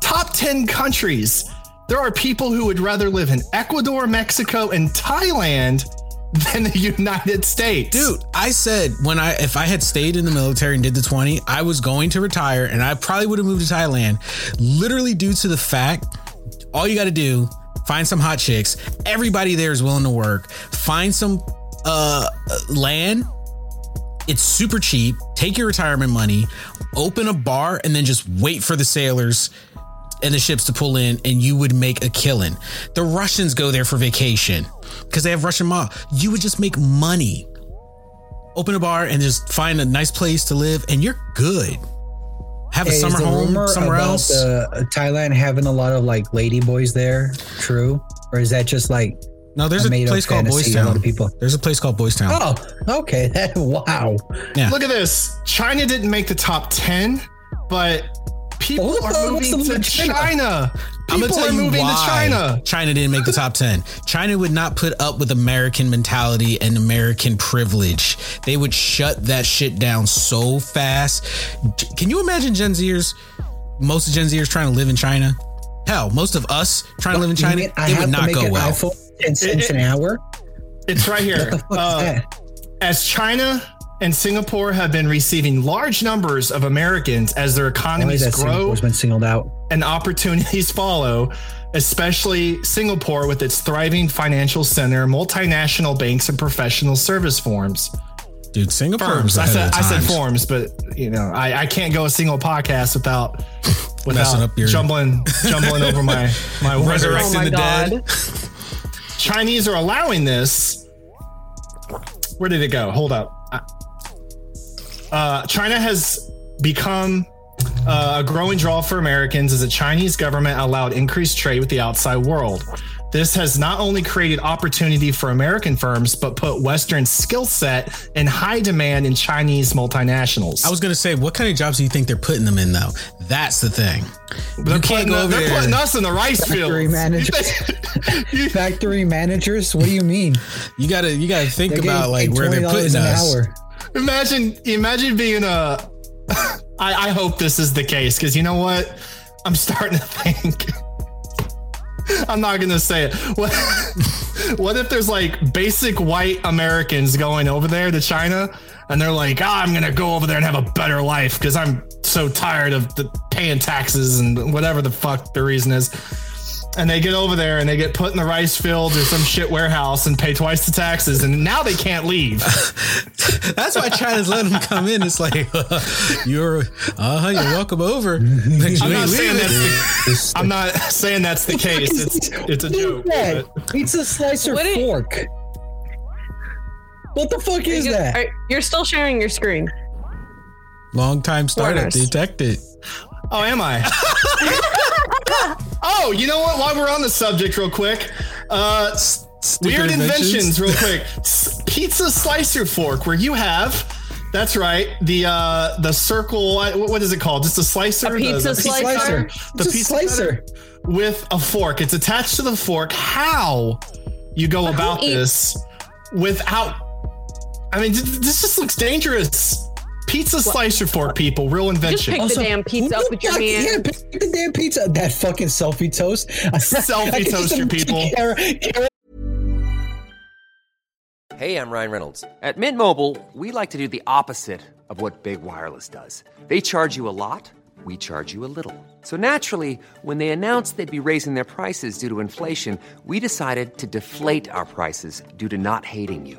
top 10 countries. There are people who would rather live in Ecuador, Mexico, and Thailand than the United States. Dude, I said when I if I had stayed in the military and did the 20, I was going to retire and I probably would have moved to Thailand literally due to the fact all you got to do find some hot chicks. Everybody there is willing to work. Find some uh land. It's super cheap. Take your retirement money, open a bar and then just wait for the sailors and the ships to pull in and you would make a killing. The Russians go there for vacation because they have Russian mob. You would just make money. Open a bar and just find a nice place to live and you're good. Have a Hey, summer the home rumor somewhere about, else. Uh, Thailand having a lot of like lady boys there. True, or is that just like no, there's a a, place called Boys fantasy, Town. people- There's a place called Boys Town. Oh, okay. That wow. yeah. Look at this. China didn't make the top 10, but people Well, are moving to to China? China. I'm People gonna tell are you moving why to China. China didn't make the top 10. China would not put up with American mentality and American privilege. They would shut that shit down so fast. Can you imagine Gen Zers? Most of Gen Zers trying to live in China? Hell, most of us trying to live in China, mean I it have would to not make go an well. iPhone ten cents an hour. It's right here. What the fuck Uh, is that? as China and Singapore have been receiving large numbers of Americans as their Why economies that grow Singapore's been singled out? and opportunities follow, especially Singapore with its thriving financial center, multinational banks, and professional service forms. Dude, Singapore Firms. was I said of the I said forms, but you know, I, I can't go a single podcast without without up your- jumbling jumbling over my my words. Resurrecting Oh my the dead. Chinese are allowing this. Where did it go? Hold up. Uh, China has become uh, a growing draw for Americans as the Chinese government allowed increased trade with the outside world. This has not only created opportunity for American firms, but put Western skill set in high demand in Chinese multinationals. I was gonna say, what kind of jobs do you think they're putting them in though? That's the thing. they're can't putting, go over they're putting us in the rice field. Factory managers. Factory managers. What do you mean? You gotta you gotta think They're about like where they're putting us. hour. Imagine, imagine being a. I, I hope this is the case because you know what? I'm starting to think. I'm not gonna say it. What, what if there's like basic white Americans going over there to China and they're like, ah, I'm gonna go over there and have a better life because I'm so tired of the paying taxes and whatever the fuck the reason is. And they get over there and they get put in the rice field or some shit warehouse and pay twice the taxes, and now they can't leave. That's why China's letting them come in. It's like you're uh huh, you're welcome over. Like, I'm not saying leaving. that's the, I'm not saying that's the case. It's it's a joke. That? but- It's a slicer What it- fork. What the fuck is You're- that? are- You're still sharing your screen. Long time startup Foreigners. detected. Oh, am I? oh, you know what? While we're on the subject, real quick, uh, weird inventions, real quick. Pizza slicer fork, where you have. That's right. The uh the circle. What what is it called? Just a slicer. A pizza the, slicer? slicer. The pizza slicer. with a fork. It's attached to the fork. How you go about this without? I mean, this just looks dangerous. Pizza slicer fork, people, real invention. Just invention. pick the damn pizza who up with your fuck- hand. Yeah, pick the damn pizza. That fucking selfie toast. A selfie I can toaster, people. Kara- Kara Hey, I'm Ryan Reynolds. At Mint Mobile, we like to do the opposite of what Big Wireless does. They charge you a lot, we charge you a little. So naturally, when they announced they'd be raising their prices due to inflation, we decided to deflate our prices due to not hating you.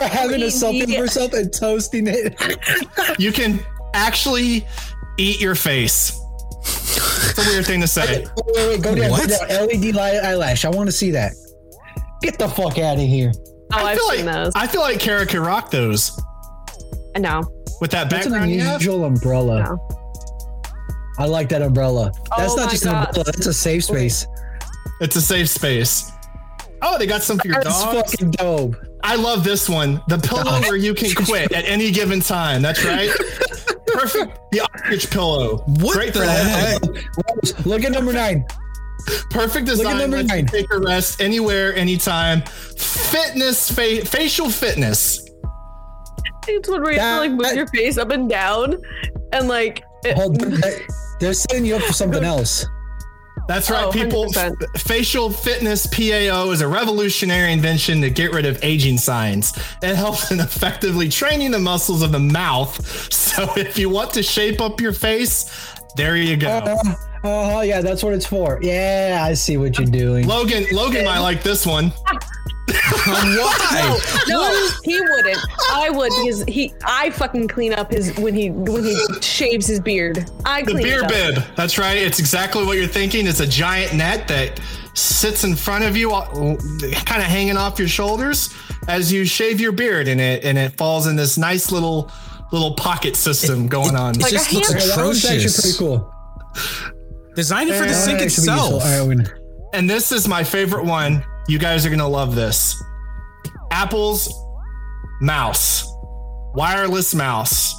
Having a We selfie of need- herself and toasting it. You can actually eat your face. It's a weird thing to say. wait, wait, wait, go down. What? Go down. LED light eyelash. I want to see that. Get the fuck out of here. Oh, I I've feel seen like those. I feel like Kara could rock those I know. with that That's an background. you have. unusual umbrella. No. I like that umbrella. That's Oh not my just an God. umbrella. That's a safe space. It's a safe space. Oh, they got some for your dog. That's dogs. fucking dope. I love this one. The pillow where you can quit at any given time. That's right. Perfect. The ostrich pillow. What Great the for that. heck? Look at number nine. Perfect design. Look at design. number nine. Take a rest anywhere, anytime. Fitness, fa- facial fitness. It's one where you have to like move That- your face up and down, and like it, Hold, they're- they're setting you up for something else. That's right, Oh, people. F- facial fitness PAO is a revolutionary invention to get rid of aging signs. It helps in effectively training the muscles of the mouth. So if you want to shape up your face, there you go. Uh, oh yeah, that's what it's for. Yeah, I see what you're doing. Logan, Logan might like this one. Why? no, he wouldn't. I would because he. I fucking clean up his when he when he shaves his beard. I The clean beer it up. bib. That's right. It's exactly what you're thinking. It's a giant net that sits in front of you, uh, kind of hanging off your shoulders as you shave your beard, and it and it falls in this nice little little pocket system going on. It Like just looks hammer. Yeah, that one's actually pretty cool. Designed it for the sink one actually be useful. itself. All right, Owen. And this is my favorite one. You guys are gonna love this. Apple's mouse, wireless mouse.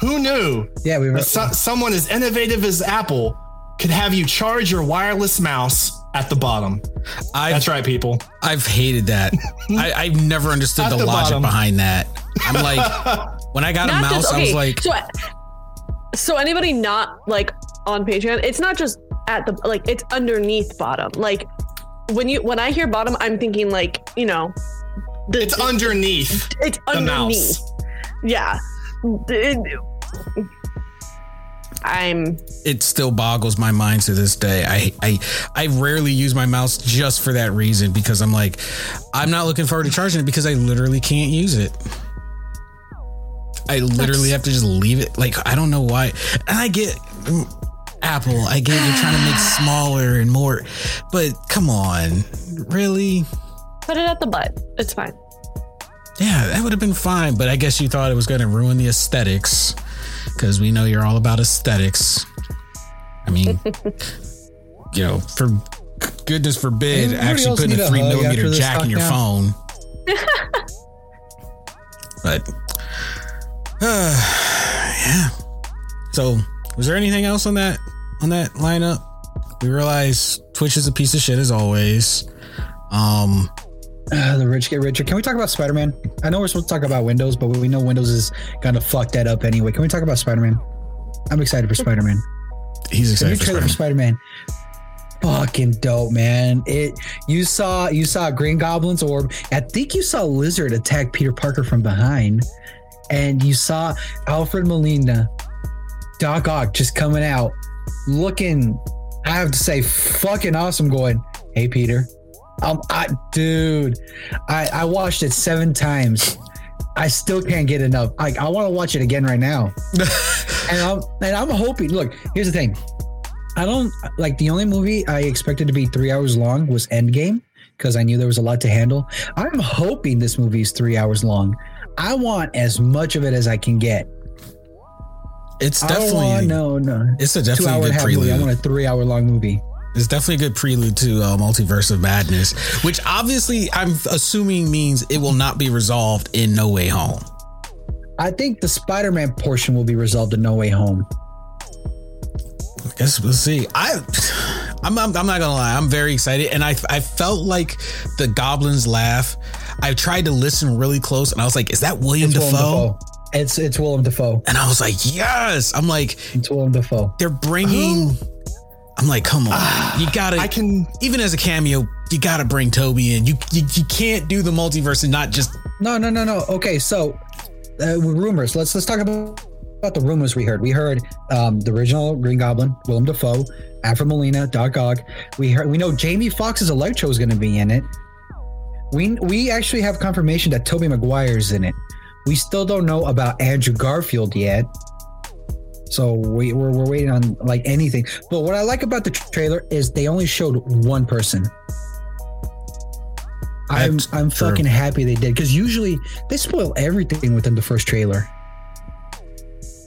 Who knew Yeah, we were. so- someone as innovative as Apple could have you charge your wireless mouse at the bottom? I've, That's right, people. I've hated that. I, I've never understood the, the logic bottom. behind that. I'm like, when I got a mouse, just- I was like, so, so anybody not like on Patreon, it's not just at the like it's underneath bottom. Like when you when I hear bottom, I'm thinking like you know, the, It's underneath. it's the underneath. mouse. Yeah, It- I'm it still boggles my mind to this day. I I I rarely use my mouse just for that reason because I'm like, I'm not looking forward to charging it because I literally can't use it. I literally have to just leave it. Like I don't know why. And I get Apple. I get you're trying to make smaller and more, but come on, really? put it at the butt. It's fine. Yeah, that would have been fine. But I guess you thought it was going to ruin the aesthetics because we know you're all about aesthetics. I mean, you know, for goodness forbid, Anybody actually putting a a three millimeter jack in your phone. lockdown? but yeah. So, was there anything else on that on that lineup? We realize Twitch is a piece of shit as always. Um, Uh, the rich get richer. Can we talk about Spider Man? I know we're supposed to talk about Windows, but we know Windows is gonna fuck that up anyway. Can we talk about Spider Man? I'm excited for Spider Man. he's The new excited for trailer for Spider-Man. Spider Man. Fucking dope, man! It you saw you saw Green Goblin's orb. I think you saw Lizard attack Peter Parker from behind, and you saw Alfred Molina, Doc Ock just coming out, looking. I have to say, fucking awesome. Going, hey Peter, um, I, dude, I I watched it seven times. I still can't get enough. Like I want to watch it again right now. and I'm and I'm hoping. Look, here's the thing. I don't like the only movie I expected to be three hours long was Endgame because I knew there was a lot to handle. I'm hoping this movie is three hours long. I want as much of it as I can get. It's definitely want, no no. it's a definitely a good half movie. I want a three hour long movie. It's definitely a good prelude to uh, Multiverse of Madness, which obviously I'm assuming means it will not be resolved in No Way Home. I think the Spider Man portion will be resolved in No Way Home. I guess we'll see. I, I'm, I'm, I'm not gonna lie. I'm very excited, and I, I felt like the goblins laugh. I tried to listen really close, and I was like, "Is that William It's Willem Dafoe?" Dafoe. It's it's Willem Dafoe. And I was like, "Yes." I'm like, It's Willem Dafoe. they're bringing. I'm like, come on, you gotta. I can. even as a cameo, you gotta bring Tobey in. You, you, you can't do the multiverse and not just. No, no, no, no. Okay, so uh, rumors. Let's let's talk about about the rumors we heard. We heard um, the original Green Goblin, Willem Dafoe, Alfred Molina, Doc Ock. We heard we know Jamie Foxx's Electro is going to be in it. We we actually have confirmation that Tobey Maguire's in it. We still don't know about Andrew Garfield yet. So we, we're, we're waiting on like anything. But what I like about the trailer is they only showed one person. I'm That's I'm true. fucking happy they did because usually they spoil everything within the first trailer.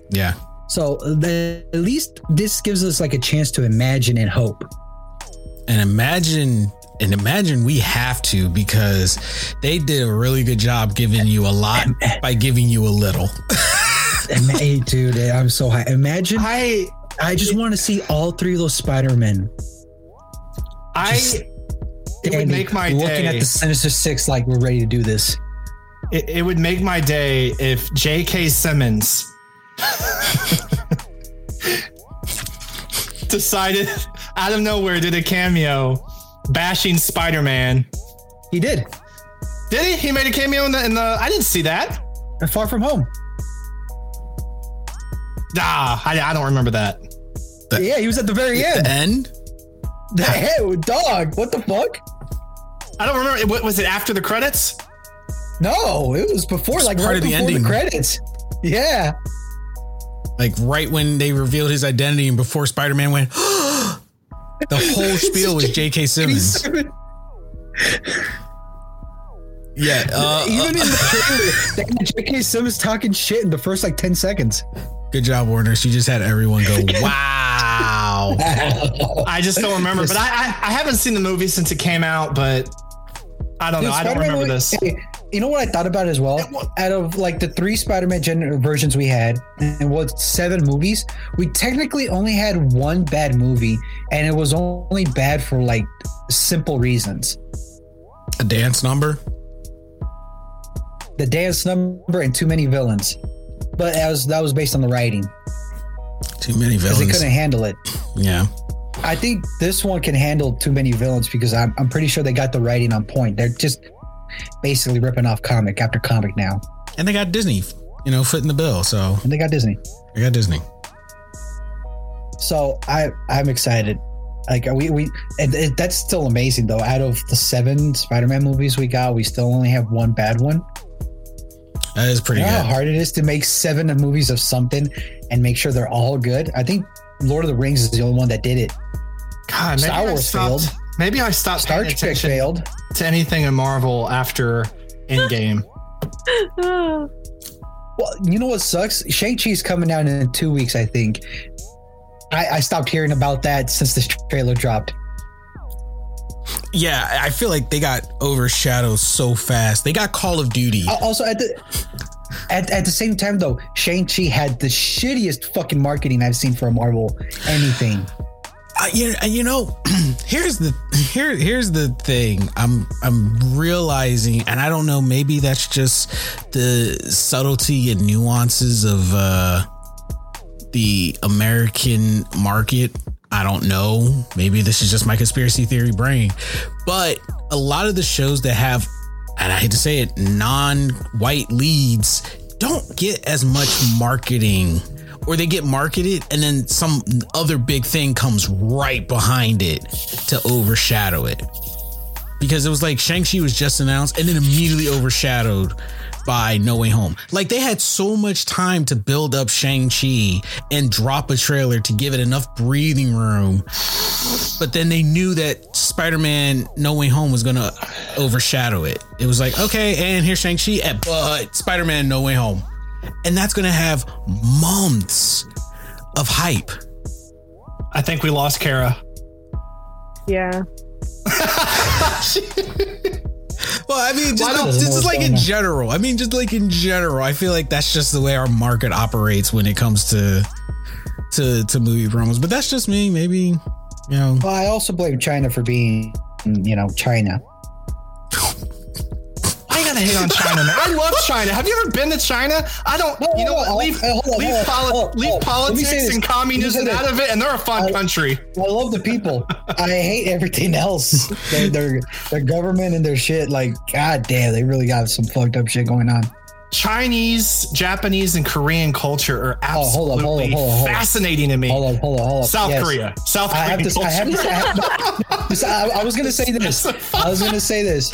Yeah, So the, at least this gives us like a chance to imagine and hope. and imagine and imagine we have to because they did a really good job giving you a lot by giving you a little. Hey, dude, I'm so high. Imagine I. I just want to see all three of those Spider Men. I. It would make my looking day. at the Sinister Six like we're ready to do this. It, it would make my day if J.K. Simmons decided out of nowhere did a cameo bashing Spider-Man. He did. Did he? He made a cameo in the in the. I didn't see that. And Far From Home. Ah, I, I don't remember that. The- yeah, he was at the very The end. end? The hell, dog. What the fuck? I don't remember. Wa- Was it after the credits? No, it was before, like part right of the ending. the credits. Yeah. Like right when they revealed his identity and before Spider Man went, the whole spiel was J.K. Simmons. Yeah, uh, Even in uh, the trailer, J.K. Simmons talking shit in the first like 10 seconds. good job, Warner. She just had everyone go, "Wow!" I just don't remember. But I, I I haven't seen the movie since it came out. But I don't know. I don't remember was- this. hey, you know what I thought about as well? Out of like the three Spider-Man gen- uh, versions we had, and what seven movies, we technically only had one bad movie, and it was only bad for like simple reasons. A dance number. The dance number and too many villains. But that was that was based on the writing. Too many villains. because they couldn't handle it. Yeah. I think this one can handle too many villains because I'm, I'm pretty sure they got the writing on point. They're just basically ripping off comic after comic now. And they got Disney, you know, footing the bill. So And they got Disney. they got Disney. So I I'm excited. Like we we and it, that's still amazing though. Out of the seven Spider-Man movies we got, we still only have one bad one. That is pretty You know good. how hard it is to make seven movies of something and make sure they're all good. I think Lord of the Rings is the only one that did it. God, Star Wars stopped, failed. Maybe I stopped Star paying Trek attention failed. to anything in Marvel after Endgame. Well, you know what sucks? Shang Chi's coming out in two weeks, I think. I, I stopped hearing about that since this trailer dropped. Yeah, I feel like they got overshadowed so fast. They got Call of Duty. Also, at the at, at the same time, though, Shang Chi had the shittiest fucking marketing I've seen for a Marvel anything. You, you know, here's the here here's the thing. I'm I'm realizing, and I don't know. Maybe that's just the subtlety and nuances of uh, the American market. I don't know. Maybe this is just my conspiracy theory brain, but a lot of the shows that have, and I hate to say it, non-white leads don't get as much marketing or they get marketed and then some other big thing comes right behind it to overshadow it. Because it was like Shang-Chi was just announced and then immediately overshadowed by No Way Home. Like they had so much time to build up Shang-Chi and drop a trailer to give it enough breathing room. But then they knew that Spider-Man No Way Home was going to overshadow it. It was like, okay, and here's Shang-Chi, but Spider-Man No Way Home. And that's going to have months of hype. I think we lost Kara. Yeah. Well, I mean, just, Why don't- just, just like in Doesn't know what's general. I mean, just like in general, I feel like that's just the way our market operates when it comes to to to movie promos. But that's just me. Maybe you know. Well, I also blame China for being, you know, China. Gonna hate on China, man. I love China. Have you ever been to China? I don't. No, you know what? Leave, leave, poli- leave hold on. Let me say politics and communism Let me say out of it, and they're a fun I- country. I love the people. I hate everything else. Their, their their government and their shit. Like, god damn, they really got some fucked up shit going on. Chinese, Japanese, and Korean culture are Oh, hold absolutely hold on, hold on, fascinating to me. Hold on, hold on, hold on. South Yes. Korea, South I have to. I have to. I, have, I, I was gonna say this. I was gonna say this.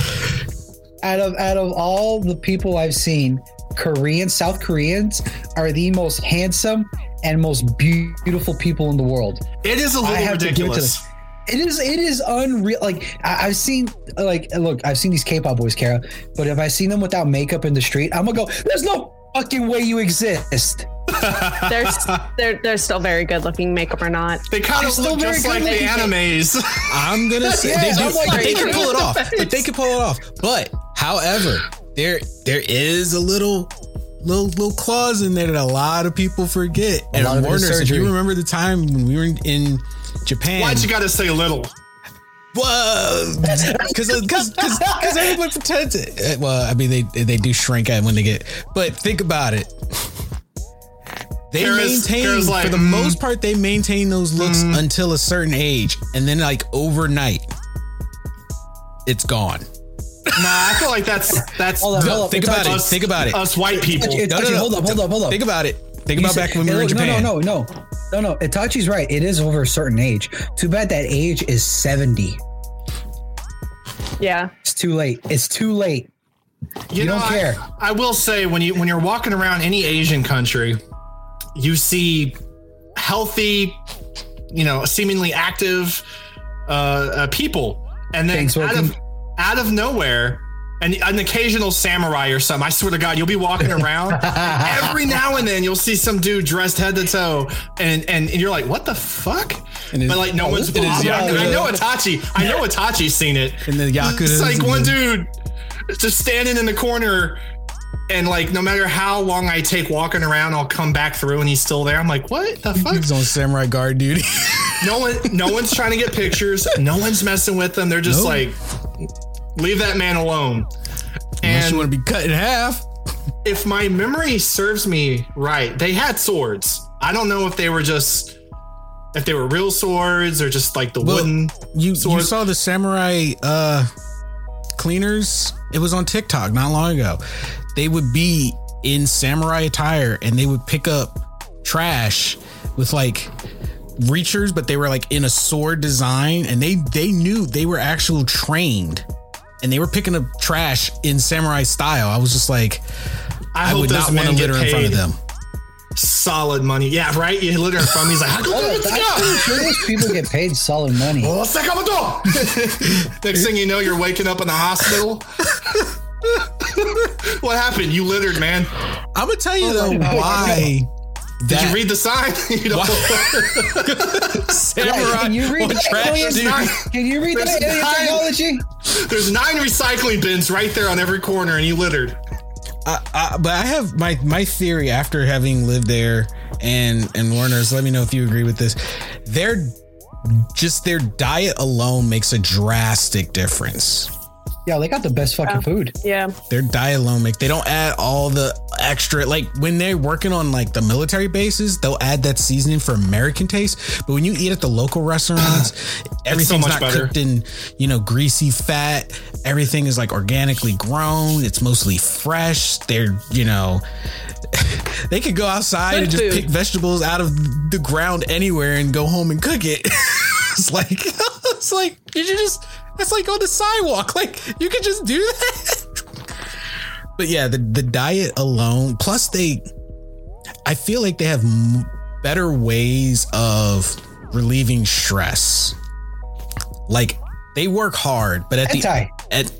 Out of out of all the people I've seen, Koreans, South Koreans are the most handsome and most beautiful people in the world. It is a I little have to give it to ridiculous. It is it is unreal. Like I, I've seen like look, I've seen these K-pop boys, Kara, but if I seen them without makeup in the street, I'm gonna go. There's no fucking way you exist. They're they're they're still very good looking, makeup or not. They kind of look just like the animes. I'm gonna say Yeah, they do, like, they they can pull it off. But they can pull it off. But however, there there is a little little little clause in there that a lot of people forget. and lot of it is Warner, if you remember the time when we were in, in Japan, Why'd you gotta say little? Whoa, because because because everyone pretends it. Uh, Well, I mean they they do shrink at when they get, but think about it. They Kara's- maintain Kara's like, for the mm, most part. They maintain those looks until a certain age, and then like overnight, it's gone. Nah, I feel like that's that's Hold on, hold on. think about it. us, Think about it. Us white people. It- No, no, Itachi, no. hold up, hold up, hold up. Think about it. Think You about said- back when we were in no, Japan. No, no, no, no, no, no. Itachi's right. It is over a certain age. Too bad that age is seventy. Yeah. It's too late. It's too late. You don't I- care. I, will say when you when you're walking around any Asian country, you see healthy, you know, seemingly active uh, uh, people, and then Thanks, out of Wilkin. Out of nowhere. And an occasional samurai or something. I swear to God, you'll be walking around. every now and then, you'll see some dude dressed head to toe, and and, and you're like, "What the fuck?" And but like, no oh, one's. this is I, Yakuza. I know Itachi. I know Itachi's seen it. And the Yakuza. It's like one dude just standing in the corner, and like no matter how long I take walking around, I'll come back through and he's still there. I'm like, what the fuck? He's on samurai guard duty. No one, no one's trying to get pictures. No one's messing with them. They're just like, leave that man alone. Unless And you want to be cut in half. if my memory serves me right, they had swords. I, don't know if they were just if they were real swords or just like the Well, wooden. You you saw the samurai uh cleaners? It was on TikTok not long ago. They would be in samurai attire and they would pick up trash with like reachers, but they were like in a sword design and they they knew they were actual trained and they were picking up trash in samurai style. I was just like I, I, would not want to litter in front of them. Solid money. Yeah, right. You litter in front of me. He's like, Oh, I'm pretty ah. sure those people get paid solid money. Oh, sakamoto! Next thing you know, you're waking up in the hospital. what happened? You littered, man. I'm gonna tell you though Oh, Why Did you read the sign? you don't samurai Can you read the trash. Can you read the There's alien nine- technology? There's nine recycling bins right there on every corner, and you littered. I, I, but I have my my theory after having lived there and and Warner's. Let me know if you agree with this. Their just their diet alone makes a drastic difference. Yeah, they got the best fucking oh, food. Yeah. They're alone make they don't add all the extra like when they're working on like the military bases, they'll add that seasoning for American taste. But when you eat at the local restaurants, everything's much not better. cooked in you know greasy fat. Everything is like organically grown. It's mostly fresh. They're you know they could go outside Good and just food. pick vegetables out of the ground anywhere and go home and cook it. it's like it's like you should just that's like on the sidewalk. Like you could just do that. but yeah, the the diet alone plus they I feel like they have m- better ways of relieving stress. Like they work hard, but at the at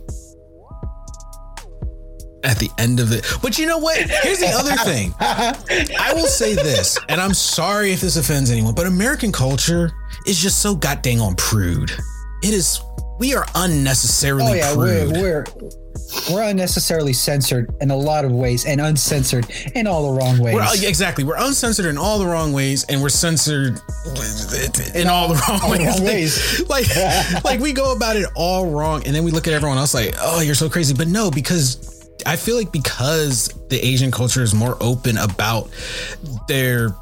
at the end of it. But you know what? Here's the other thing. I will say this, and I'm sorry if this offends anyone, but American culture is just so goddamn on prude. It is. We are unnecessarily Oh yeah, we're we're we're unnecessarily censored in a lot of ways and uncensored in all the wrong ways. We're, exactly. We're uncensored in all the wrong ways, and we're censored in all the wrong all ways. wrong ways. like, like we go about it all wrong, and then we look at everyone else like, "Oh, you're so crazy." But no, because I feel like because the Asian culture is more open about their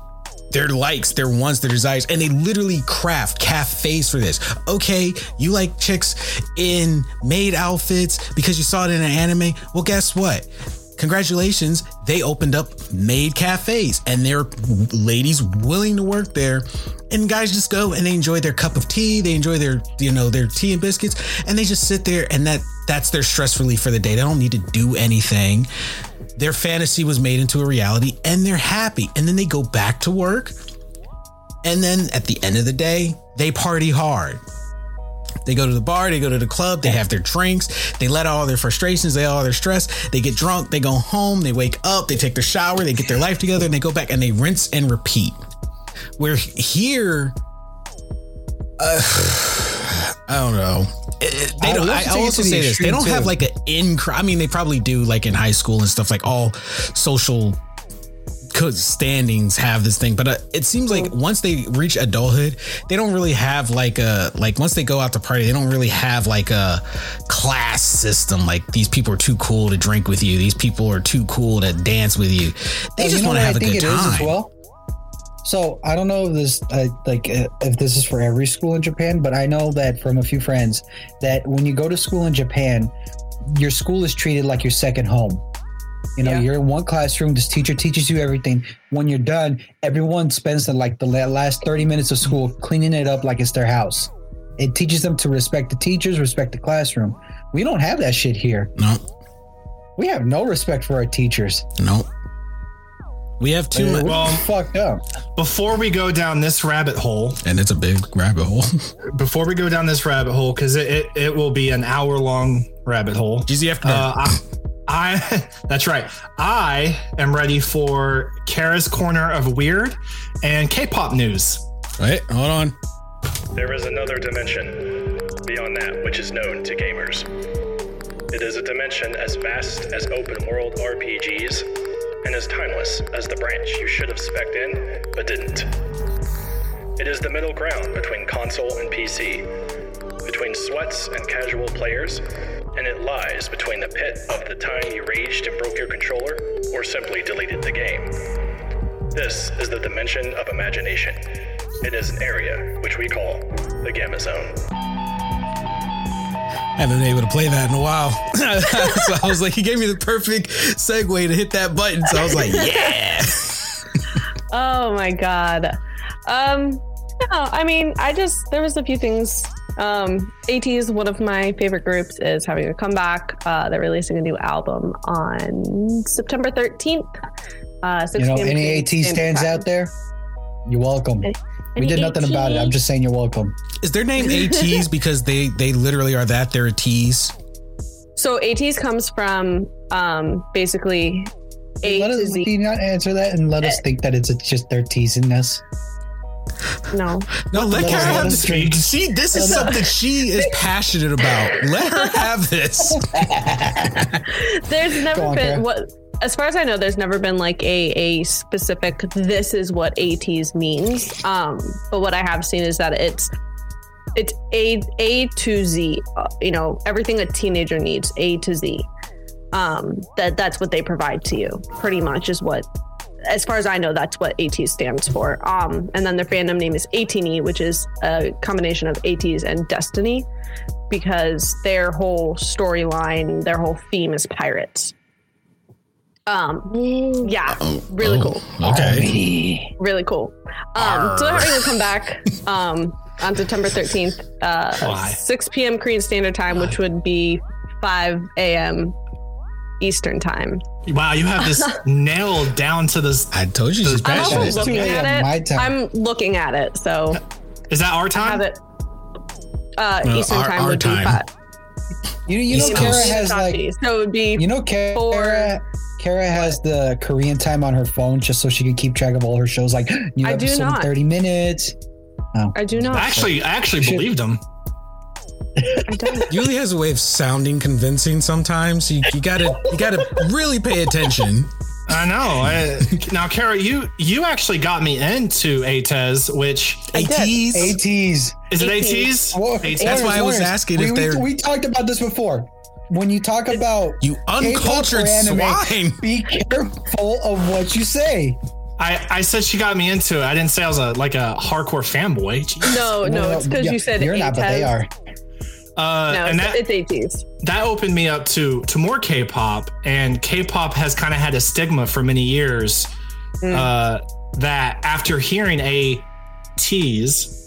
their likes, their wants, their desires, and they literally craft cafes for this. Okay, you like chicks in maid outfits because you saw it in an anime. Well, guess what? Congratulations, they opened up maid cafes and there are ladies willing to work there. And guys just go and they enjoy their cup of tea, they enjoy their, you know, their tea and biscuits, and they just sit there and that that's their stress relief for the day. They don't need to do anything their fantasy was made into a reality and they're happy. And then they go back to work. And then at the end of the day, they party hard. They go to the bar, they go to the club, they have their drinks, they let all their frustrations, they all their stress, they get drunk, they go home, they wake up, they take their shower, they get their life together, and they go back and they rinse and repeat. We're here, uh, I don't know. It- it- they I don't. I, I also the say this: they don't have like an in. I mean, they probably do like in high school and stuff. Like all social standings have this thing, but uh, it seems like once they reach adulthood, they don't really have like a like once they go out to party, they don't really have like a class system. Like these people are too cool to drink with you. These people are too cool to dance with you. They Well, just you know want to have I a good time. as well. So I don't know if this uh, like uh, if this is for every school in Japan, but I know that from a few friends that when you go to school in Japan, your school is treated like your second home. You know, Yeah. you're in one classroom. This teacher teaches you everything. When you're done, everyone spends the, like the last thirty minutes of school cleaning it up like it's their house. It teaches them to respect the teachers, respect the classroom. We don't have that shit here. No, We have no respect for our teachers. no. We have too We're much, Well- fucked up. Before we go down this rabbit hole, and it's a big rabbit hole. before we go down this rabbit hole, because it, it, it will be an hour long rabbit hole. GZF. Uh, I, I that's right. I am ready for Kara's corner of weird and K-pop news. Wait, hold on. There is another dimension beyond that which is known to gamers. It is a dimension as vast as open world RPGs and as timeless as the branch you should have specced in but didn't. It is the middle ground between console and PC, between sweats and casual players, and it lies between the pit of the time you raged and broke your controller or simply deleted the game. This is the dimension of imagination. It is an area which we call the Gamma Zone. I haven't been able to play that in a while. so I was like, he gave me the perfect segue to hit that button. So I was like, yeah. Oh my god. Um no, I mean, I just there was a few things. Um AT is one of my favorite groups is having a comeback. Uh they're releasing a new album on September 13th. Uh 6 You know, any AT stands Time. out there, you're welcome. We Any did nothing about it. I'm just saying you're welcome. Is their name ATEEZ because they they literally are that? They're a tease. So ATEEZ comes from um basically A let to us, Z. can you not answer that and let us think that it's just they're teasing us? No. No, let the Kara hell have is this. drink? See, this is something she is passionate about. Let her have this. There's never on, been Kara. what as far as I know, there's never been like a, a specific this is what ATEEZ means. Um, but what I have seen is that it's it's A A to Z, uh, you know, everything a teenager needs, A to Z. Um, that that's what they provide to you, pretty much is what as far as I know, that's what AT stands for. Um, and then their fandom name is ATINY, which is a combination of ATEEZ and Destiny, because their whole storyline, their whole theme is pirates. Um, yeah, really cool, Okay. really cool. Um, so they're having to come back um, on September 13th, uh, Why? 6 p.m. Korean Standard Time, which would be 5 a.m. Eastern Time. Wow, you have this nailed down to this. I told you she's I'm also passionate. It's looking 2 a.m. at my it. time. I'm looking at it, so Is that our I time? have it. Uh, No, Eastern our- time our would time. be five. You, you know, East Kara Coast. has like so it would be You know, Kara, Four. Kara has the Korean time on her phone just so she can keep track of all her shows. Like new I do episode in not. thirty minutes. Oh. I do not. Actually, I actually Should- believed him. I don't. Yuli has a way of sounding convincing sometimes. You, you gotta you gotta really pay attention. I know. I, now, Kara, you you actually got me into ATEEZ, which did. ATEEZ. ATEEZ. is it ATEEZ. ATEEZ? ATEEZ. That's why I was asking we, if they're- we talked about this before. When you talk about You uncultured K-pop or anime, swine. be careful of what you say. I, I said she got me into it. I didn't say I was a like a hardcore fanboy. Jeez. No, no, it's because yeah, you said you're not, but they are. Uh, No, and it's, that it's ATEEZ. that opened me up to to more K-pop, and K-pop has kind of had a stigma for many years. Mm. Uh, that after hearing a tease, There you go.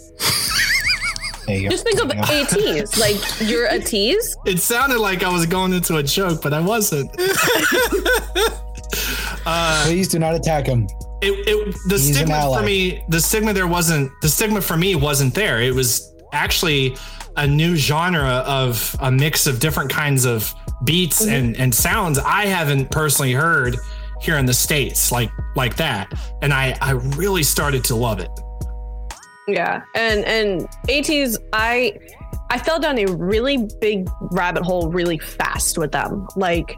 Just think of There you go. ATEEZ. Like you're a tease. it sounded like I was going into a joke, but I wasn't. uh, Please do not attack him. it, it the He's stigma for me the stigma there wasn't the stigma for me wasn't there it was actually a new genre of a mix of different kinds of beats Mm-hmm. and and sounds i haven't personally heard here in the states like like that and i i really started to love it Yeah, and and ATEEZ, I I fell down a really big rabbit hole really fast with them. Like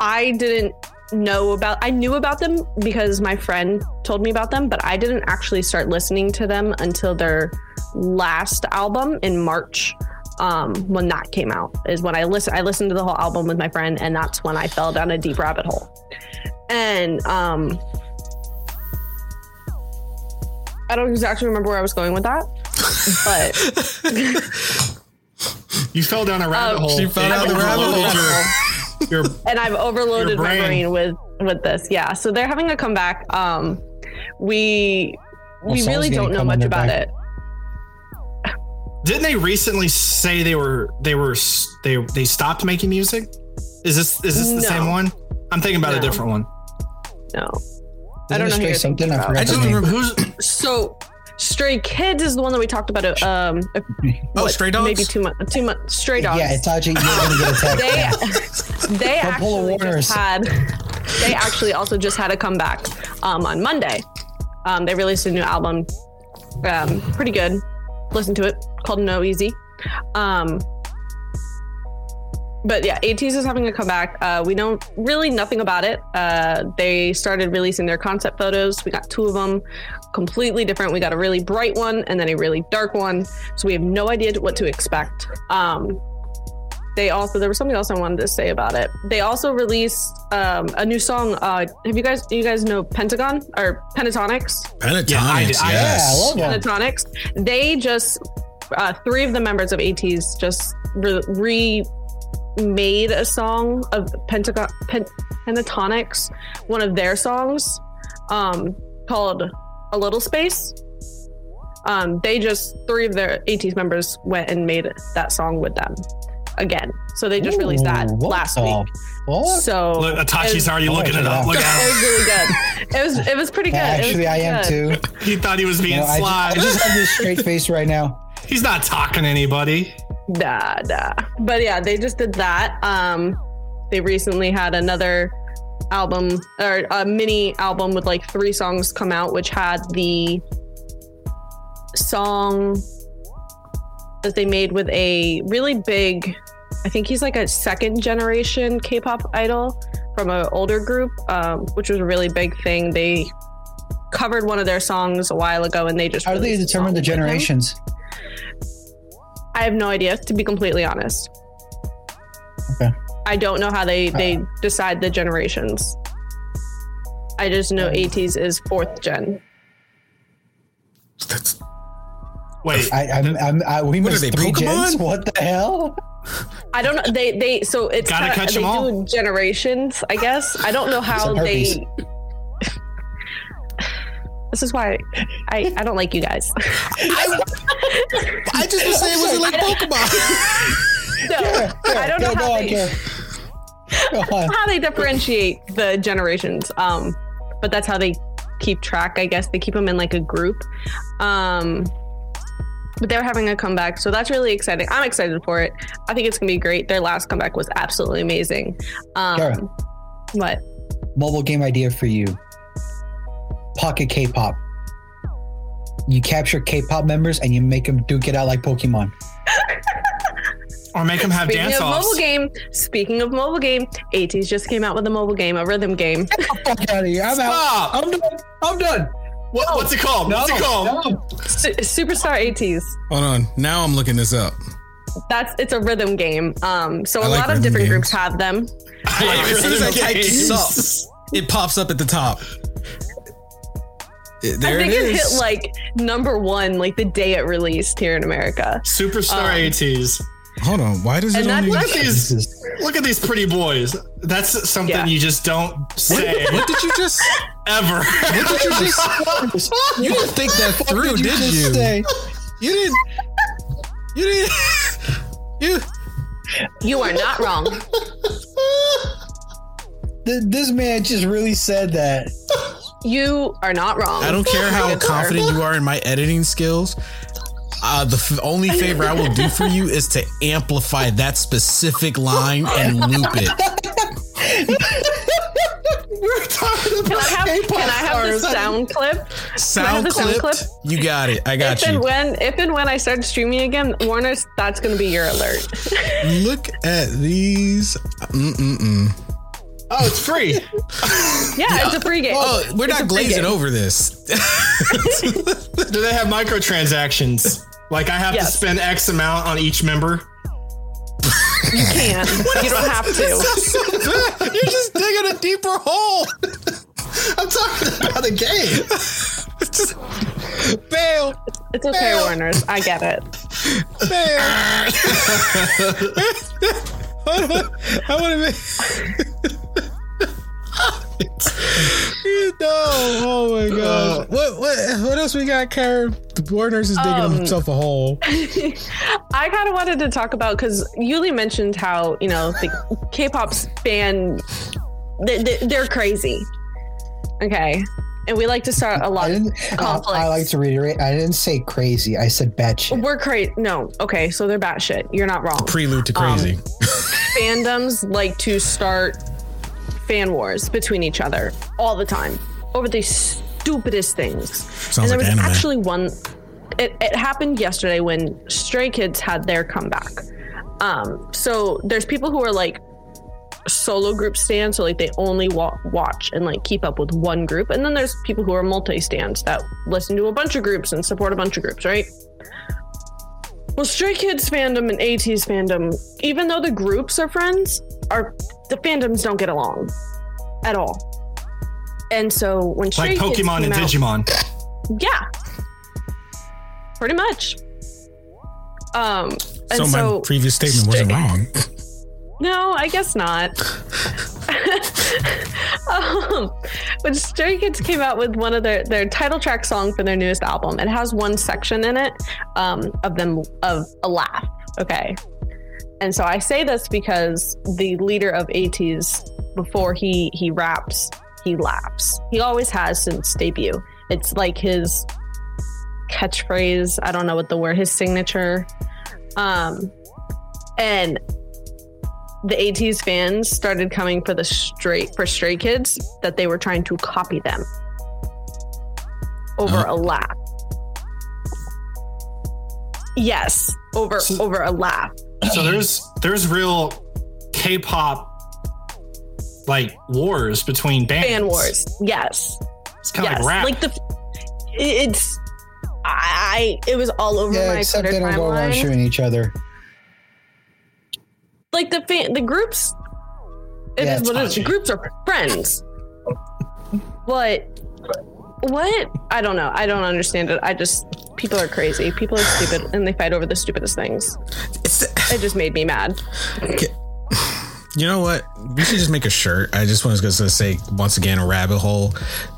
I didn't know about I knew about them because my friend told me about them, but I didn't actually start listening to them until their last album in March. Um, when that came out is when I listened. I listened to the whole album with my friend, and that's when I fell down a deep rabbit hole. And um, I don't exactly remember where I was going with that, but you fell down a rabbit Um, hole She fell and down the rabbit overloaded hole. your- your- and I've overloaded Your my brain. brain with with this. Yeah, so they're having a comeback. Um, we Well, we Saul's really don't know much about back. it. didn't they recently say they were they were they they stopped making music is this is this the No. same one i'm thinking about a different one No, I Isn't don't know who Stray you're something? thinking I about. forgot I just remember who's so Stray Kids is the one that we talked about. uh, Um, Oh, what, Stray Dogs? Maybe two months. Two months. Stray Dogs. Yeah, Itachi, you're gonna get attacked. they Yeah. they Don't pull a actually Warner's. just had they actually also just had a comeback um, on Monday. Um, they released a new album, um, pretty good. Listen to it called No Easy. Um, but yeah, ATEEZ is having a comeback. Uh, we know really nothing about it. Uh, they started releasing their concept photos. We got two of them, completely different. We got a really bright one and then a really dark one. So we have no idea what to expect. Um, they also there was something else I wanted to say about it. They also released um, a new song. Uh, have you guys you guys know Pentagon or Pentatonix? Pentatonix, Yeah, I did- I- yes. Yeah, I love them. Pentatonix. They just uh, three of the members of ATEEZ just re- remade a song of Pentagon Pen- Pentatonix, one of their songs, um, called "A Little Space." Um, they just three of their ATEEZ members went and made that song with them again. So they just released that last the week. fuck? So Look, Itachi's already Oh, looking it up. Look It at him. was really good. It was it was pretty good. Actually, I am good. too. He thought he was being You know, I, just, sly. I just have this straight face right now. He's not talking to anybody. Nah, nah. But yeah, they just did that. Um, they recently had another album or a mini album with like three songs come out, which had the song that they made with a really big, I think he's like a second generation K-pop idol from an older group, um, which was a really big thing. They covered one of their songs a while ago, and they just How do they determine the song with him. generations? I have no idea, to be completely honest. Okay. I don't know how they uh. they decide the generations. I just know ATEEZ is fourth gen. That's, Wait, I, I'm, I'm, I, we What are missed they, three gens. What the hell? I don't know. They they so it's Gotta kinda, catch they 'em all. do generations. I guess I don't know how Some they. This is why I I don't like you guys. I just was saying, it was it like Pokemon? no, I don't know how on, they. How they differentiate the generations. Um, but that's how they keep track. I guess they keep them in like a group. Um, but they're having a comeback, so that's really exciting. I'm excited for it. I think it's gonna be great. Their last comeback was absolutely amazing. Um, Kara. what? Mobile game idea for you. Pocket K-pop. You capture K-pop members and you make them duke it out like Pokemon. or make them have Speaking dance of mobile game, speaking of mobile game, ATEEZ just came out with a mobile game, a rhythm game. Fuck out of here! I'm out. I'm done. I'm done. What, what's it called? what's it called? No. Su- Superstar ATEEZ. Hold on. Now I'm looking this up. That's it's a rhythm game. Um, so I a like lot of different games. groups have them. as soon as I type Games. it pops up at the top. It- there I think it it, is. hit like number one like the day it released here in America. Superstar Um, ATEEZ. Hold on. Why does And it only? Look at these. Look at these pretty boys. That's something Yeah. you just don't say What did you just? ever. What did you just? You didn't think that through, did you Did you? Say? you didn't. You didn't. You. You are not wrong. This man just really said that. You are not wrong. I don't care how confident you are in my editing skills. Uh, the f- only favor I will do for you is to amplify that specific line and loop it. We're talking Can I have, K-pop can I have the sound clip? Can I have Sound the sound clip. clip? You got it. I got If and when if and when I start streaming again, Warner's that's gonna be your alert. Look at these. Mm-mm-mm. Oh, it's free. yeah, it's a free game. Oh, we're It's not glazing over this. Do they have microtransactions? Like I have to spend X amount on each member? You can. you don't have to. You're just digging a deeper hole. I'm talking about a game. Bail. It's okay, Warner's. I get it. Bail. I want to make. You know, oh my gosh. Uh, what what what else we got, Karen? The Warner's is digging Um, himself a hole. I kind of wanted to talk about because Yuli mentioned how you know the K-pop fan they, they, they're crazy. Okay, and we like to start a lot I of didn't. I. I like to reiterate. I didn't say crazy. I said batshit. We're crazy. No, okay, so they're batshit. You're not wrong. Prelude to crazy. Um, fandoms like to start fan wars between each other all the time over the stupidest things. Sounds and there like was anime. actually one. It, it happened yesterday when Stray Kids had their comeback. Um, so there's people who are like solo group stands, so like they only wa- watch and like keep up with one group, and then there's people who are multi stands that listen to a bunch of groups and support a bunch of groups, right? When Well, Stray Kids fandom and ATEEZ fandom, even though the groups are friends, are the fandoms don't get along at all. And so when Stray Like Kids Pokemon and out- Digimon. yeah, pretty much. Um, and So so, my previous statement wasn't wrong. No, I guess not. um, when Stray Kids came out with one of their their title track song for their newest album, it has one section in it um, of them of a laugh. Okay, and so I say this because the leader of ATEEZ, before he he raps, he laughs. He always has since debut. It's like his catchphrase. I don't know what the word. His signature. Um, and the ATEEZ fans started coming for the straight for Stray Kids that they were trying to copy them over a laugh. Yes, over over a laugh. So there's there's real K-pop like wars between bands. Fan wars. Yes. It's kind of yes. like rap. Like the it's I it was all over Yeah, my except Twitter they don't go around shooting each other. Like the fan, the groups. It is Yeah, it's what it is. The groups are friends, but what? I don't know. I don't understand it. I just people are crazy. People are stupid, and they fight over the stupidest things. It just made me mad. You know what? We should just make a shirt. I just was going to say once again a rabbit hole,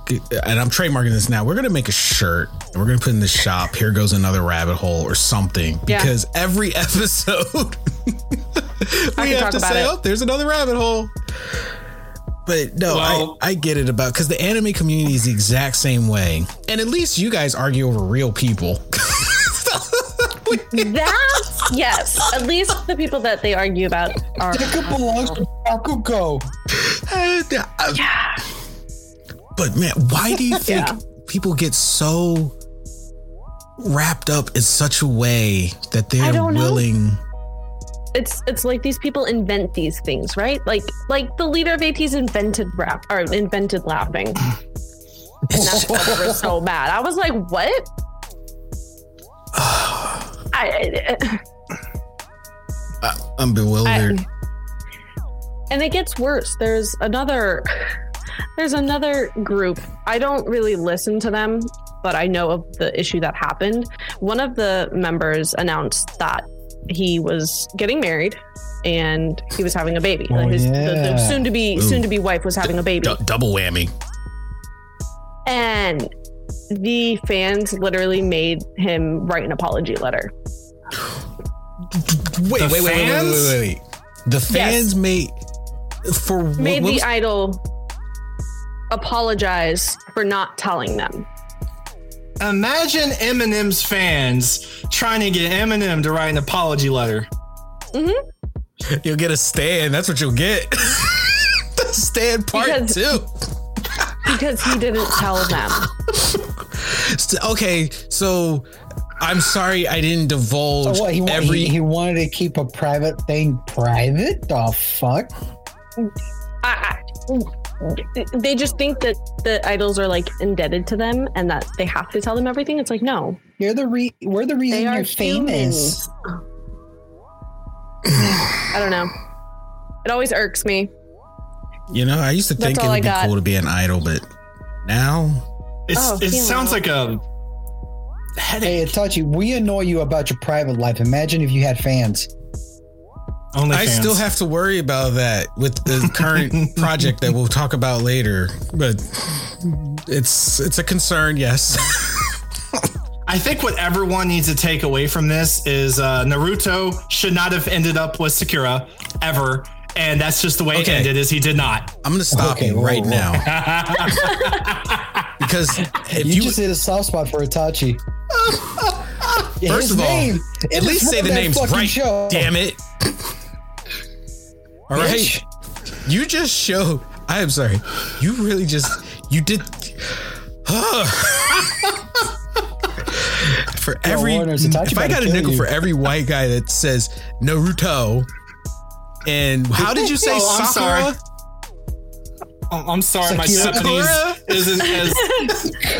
and I'm trademarking this now. We're going to make a shirt. And we're going to put in the shop. Here goes another rabbit hole or something. Yeah. Because every episode we can have talk to about say, it. "Oh, there's another rabbit hole." But no, Well- I, I get it about because the anime community is the exact same way, and at least you guys argue over real people. That's yes. At least the people that they argue about are. Deku belongs to Bakugo. And, uh, But man, why do you think Yeah. people get so wrapped up in such a way that they're don't know. It's it's like these people invent these things, right? Like like the leader of ATEEZ invented rap or invented laughing. And that's why they were so bad. I was like, what? I, I'm bewildered. I- and it gets worse. There's another there's another group. I don't really listen to them, but I know of the issue that happened. One of the members announced that he was getting married and he was having a baby. Oh, His, yeah. the soon to be Ooh. soon to be wife was having a baby. Du- double whammy. And the fans literally made him write an apology letter. Wait, The wait, wait, wait, wait, wait, wait, wait. The fans made for what, Made what the was- idol apologize for not telling them. Imagine Eminem's fans trying to get Eminem to write an apology letter. Mm-hmm. you'll get a stand. That's what you'll get. the stand part Because- two. because he didn't tell them. Okay, so I'm sorry I didn't divulge oh, So what? He, every. he, he wanted to keep a private thing private? The fuck? I, I, they just think that the idols are like indebted to them and that they have to tell them everything. It's like no, You're the re- we're the reason you're famous. I don't know. It always irks me. you know, I used to think That's it would be got. cool to be an idol, but now It's, Oh, it sounds like a headache. Hey, headache. Itachi, we annoy you about your private life. Imagine if you had fans. Only I still have to worry about that with the current project that we'll talk about later. But it's it's a concern, yes. I think what everyone needs to take away from this is uh, Naruto should not have ended up with Sakura ever, and that's just the way Okay. it ended. Is he did not. I'm gonna stop Okay, you whoa, right whoa. now because if You, you, just hit a soft spot for Itachi. first of all, at least say the names right. Show. Damn it! All right, Bitch. you just showed. I am sorry. You really just you did. for every, Warner, it's Itachi if I got a nickel you. for every white guy that says Naruto, and how did you say Oh, I'm Sakura? sorry. Oh, I'm sorry, my Sakura? Japanese isn't as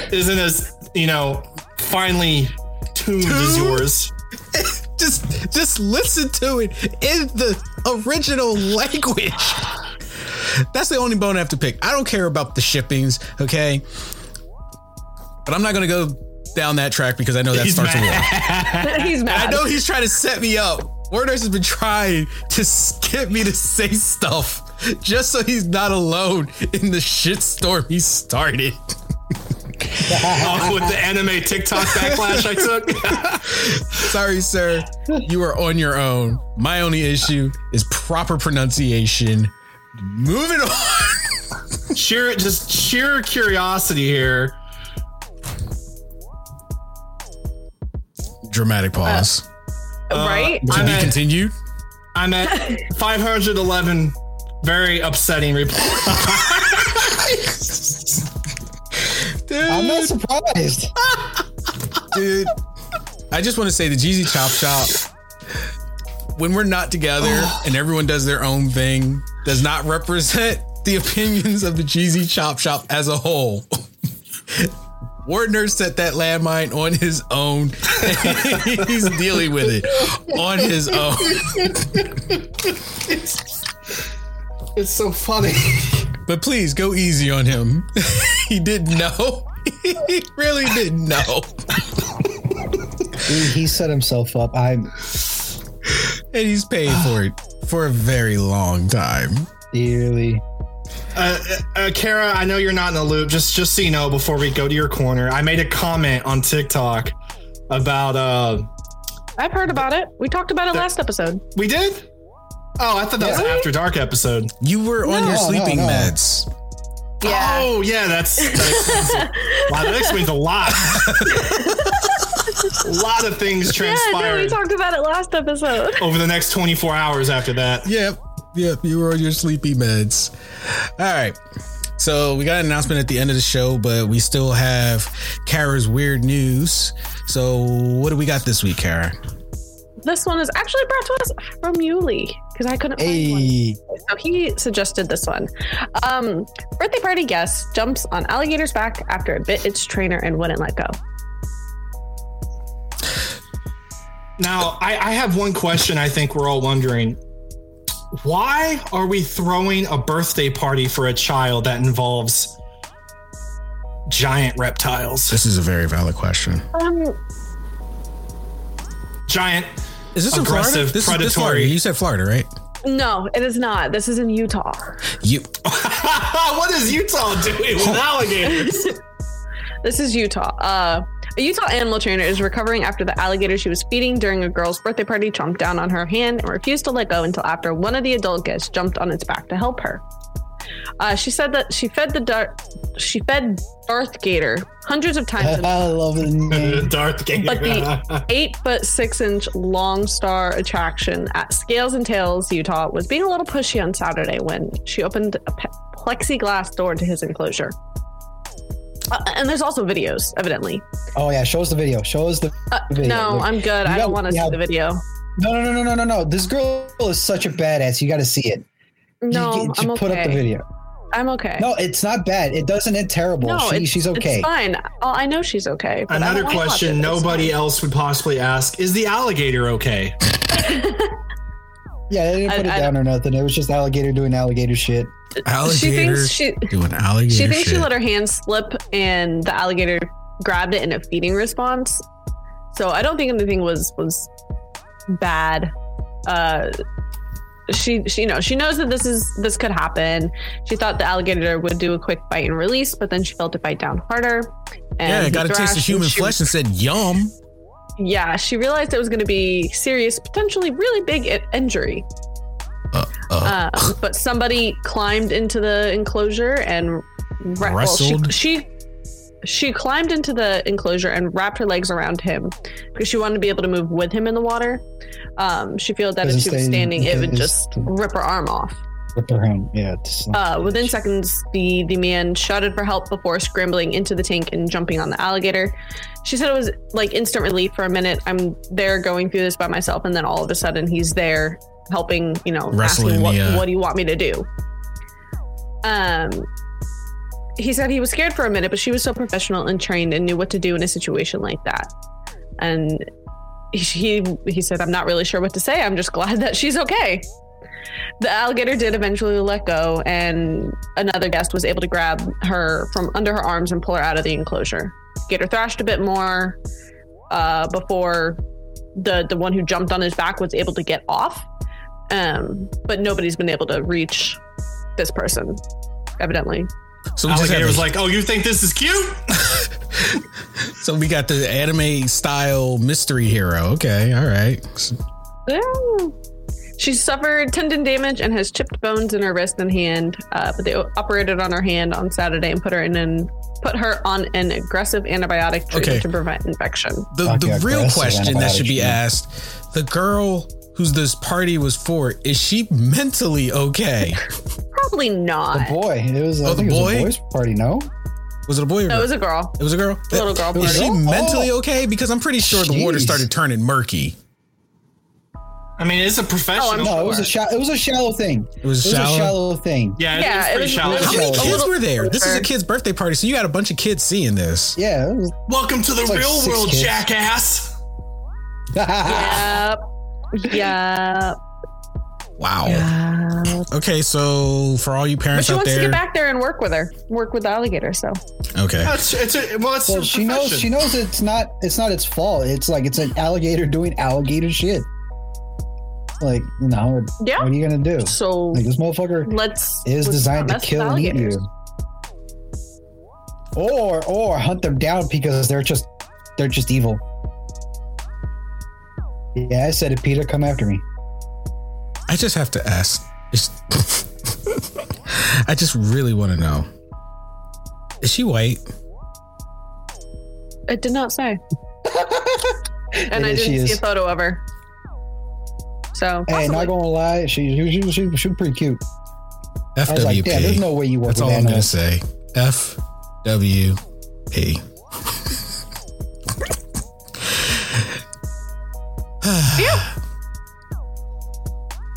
isn't as you know finely tuned as yours. just just listen to it in the original language. That's the only bone I have to pick. I don't care about the shippings, okay? But I'm not gonna go down that track because I know that He's starts a war. He's I know he's trying to set me up. Worders has been trying to get me to say stuff just so he's not alone in the shitstorm he started. With the anime TikTok backlash I took. Sorry, sir. You are on your own. My only issue is proper pronunciation. Moving on. sheer, just sheer curiosity here. Dramatic uh, pause. Uh, right? to I'm be at- continued. I'm at 511. Very upsetting report. I'm not surprised. dude. I just want to say the Jeezy Chop Shop, when we're not together and everyone does their own thing, does not represent the opinions of the Jeezy Chop Shop as a whole. Wardner set that landmine on his own. He's dealing with it on his own. it's so funny. But please go easy on him. he didn't know. he really didn't know. He, he set himself up. I'm And he's paying for it for a very long time. really. Uh, uh, Kara, I know you're not in the loop. Just, just so you know, before we go to your corner, I made a comment on TikTok about. uh I've heard about it. We talked about it last episode. We did. Oh, I thought that was an after dark episode. You were on your No, no, sleeping no. meds. Yeah. Oh, yeah, that's that explains, wow, that explains a lot. a lot of things transpired. Yeah, we talked about it last episode. over the next 24 hours after that. Yep. Yep. You were on your sleepy meds. All right. So we got an announcement at the end of the show, but we still have Kara's weird news. So what do we got this week, Kara? This one is actually brought to us from Yuli because I couldn't find one. So he suggested this one. Um, birthday party guest jumps on alligator's back after it bit its trainer and wouldn't let go. Now, I, I have one question I think we're all wondering. Why are we throwing a birthday party for a child that involves giant reptiles? This is a very valid question. Um, Giant Is this in Florida? Aggressive, This is this. Florida. You said Florida, right? no, it is not. This is in Utah. You what is Utah doing with alligators? This is Utah. Uh, a Utah animal trainer is recovering after the alligator she was feeding during a girl's birthday party chomped down on her hand and refused to let go until after one of the adult guests jumped on its back to help her. Uh, she said that she fed the Dar- she fed Darth Gator hundreds of times, in I love the name. Darth Gator. but the eight foot six inch Long Star attraction at Scales and Tails, Utah, was being a little pushy on Saturday when she opened a pe- plexiglass door to his enclosure. Uh, and there's also videos, evidently. Oh yeah, show us the video. Show us the Uh, video. no, Look, I'm good. you I don't want to yeah. see the video. No, no, no, no, no, no, no. This girl is such a badass. You got to see it. You No, get- I'm just okay. put up the video. I'm okay. No, it's not bad. It doesn't end terrible. No, she, it's, she's okay. It's fine. Oh, I know she's okay. but Another don't wanna watch question it. Nobody else would possibly ask is the alligator okay? Yeah, they didn't I- put it I- down or nothing. It was just alligator doing alligator shit. alligator She thinks she doing alligator she thinks she let her hand slip and the alligator grabbed it in a feeding response. So I don't think anything was was bad. Uh she, she you know she knows that this is this could happen. She thought the alligator would do a quick bite and release, but then she felt it bite down harder. And yeah, he got a taste of and human she- flesh and said, "Yum." Yeah, she realized it was going to be serious, potentially really big injury. Uh, uh, Uh, but somebody climbed into the enclosure and ra- well, she, Wrestled? she she climbed into the enclosure and wrapped her legs around him because she wanted to be able to move with him in the water. Um, she feels that if she was standing, it would just rip her arm off. Rip her hand. Yeah. Uh, within seconds, the the man shouted for help before scrambling into the tank and jumping on the alligator. She said it was like instant relief for a minute. I'm there going through this by myself, and then all of a sudden he's there helping. You know, Wrestling asking what the, uh, what do you want me to do? Um, he said he was scared for a minute, but she was so professional and trained and knew what to do in a situation like that. And he he said, "I'm not really sure what to say. I'm just glad that she's okay." The alligator did eventually let go, and another guest was able to grab her from under her arms and pull her out of the enclosure. Gator thrashed a bit more uh, before the the one who jumped on his back was able to get off, um, but nobody's been able to reach this person, evidently. So we just Alligator have was like, "Oh, you think this is cute?" so we got the anime style mystery hero. Okay, all right. Yeah. She suffered tendon damage and has chipped bones in her wrist and hand. Uh, but they operated on her hand on Saturday and put her in an put her on an aggressive antibiotic treatment Okay. to prevent infection. The Fuck the real question that should be antibiotic asked: the girl who's this party was for is she mentally okay? Probably not. The not. boy. It was. Oh, I the think it was boy? a boys' party. No. Was it a boy or No, it was a girl. It was a girl. A little girl Party. Is she party. mentally Oh. okay? Because I'm pretty sure the water started turning murky. I mean, it's a professional. Oh, I'm No, it was a sport. shallow. It was a shallow thing. It was It was shallow? a shallow thing. Yeah, Yeah, it's it pretty was- shallow. it was How many kids were there? This is a kid's birthday party, so you got a bunch of kids seeing this. Yeah. It was, Welcome to the It's like real world, kids. jackass. Yep. Yep. Wow. Yep. Okay, so for all you But parents she out wants to there, get back there and work with her. Work with the alligator. So okay, It's, it's a, well, it's well, a she knows. She knows it's not. It's not its fault. It's like it's an alligator doing alligator shit. Like, no. Yeah. What are you gonna do? so Like this motherfucker let's is let's designed to kill and eat you. Or or hunt them down because they're just they're just evil. Yeah, I said it, Peter. Come after me. I just have to ask. I just really want to know: Is she white? It did not say. and I didn't she see a photo of her. So Hey, not gonna lie, she she she, she, she pretty cute. FWP. I was like, damn, there's no way you work That's with all I'm gonna say. FWP.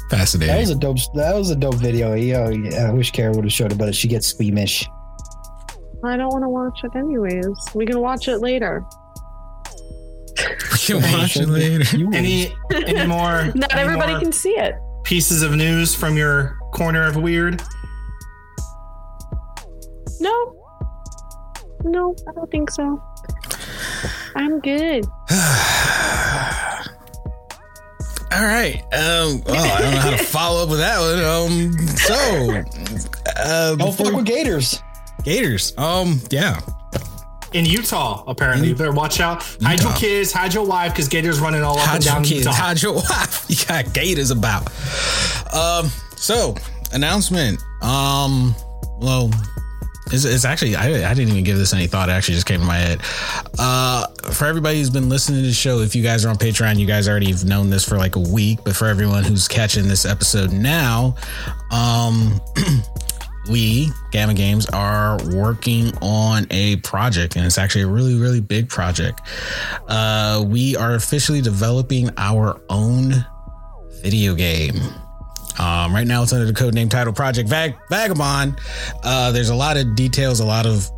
Fascinating. That was a dope. That was a dope video. Uh, Yo, I wish Kara would have showed it, but she gets squeamish. I don't want to watch it anyways. We can watch it later. we can watch it later. Any any more? Not any everybody more can see it. pieces of news from your corner of weird. No. No, I don't think so. I'm good. All right. Um, well, I don't know how to follow up with that one. Um, so, uh, Don't fuck with gators. Gators. Um, yeah. In Utah, apparently. You better watch out. Hide your kids, hide your wife, because gators running all up Hide and your kids, Utah. hide your wife. You got gators about. Um, so announcement. Um, well, it's, it's actually I, I didn't even give this any thought. It actually just came to my head. Uh, for everybody who's been listening to the show, if you guys are on Patreon, you guys already have known this for like a week. But for everyone who's catching this episode now, um. we gamma games are working on a project and it's actually a really really big project uh we are officially developing our own video game um, right now it's under the code name title project Vag- vagabond uh there's a lot of details a lot of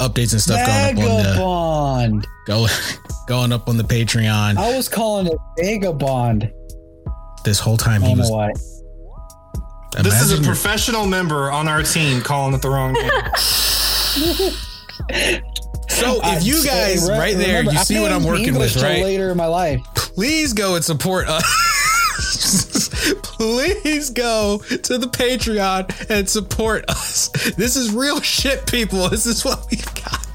updates and stuff going up on the Vagabond. go, going up on the patreon I was calling it Vagabond. this whole time he was why. This is a professional member on our team calling it the wrong name. so if you guys re- right there remember, you see what i'm working English with right Later in my life. please go and support us. please go to the Patreon and support us. This is real shit, people. This is what we've got.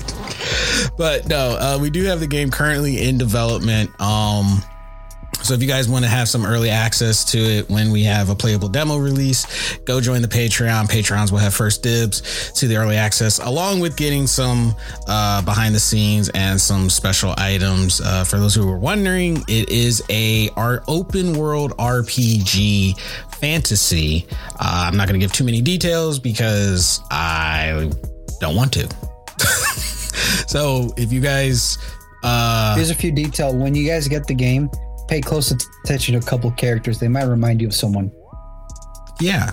But no, uh, we do have the game currently in development. Um, so if you guys want to have some early access to it when we have a playable demo release, go join the Patreon. Patrons will have first dibs to the early access, along with getting some uh, behind the scenes and some special items. Uh, for those who were wondering, it is a our open world RPG fantasy. Uh, I'm not going to give too many details because I don't want to. so if you guys uh Here's a few details. When you guys get the game, pay close attention to a couple characters. They might remind you of someone. Yeah.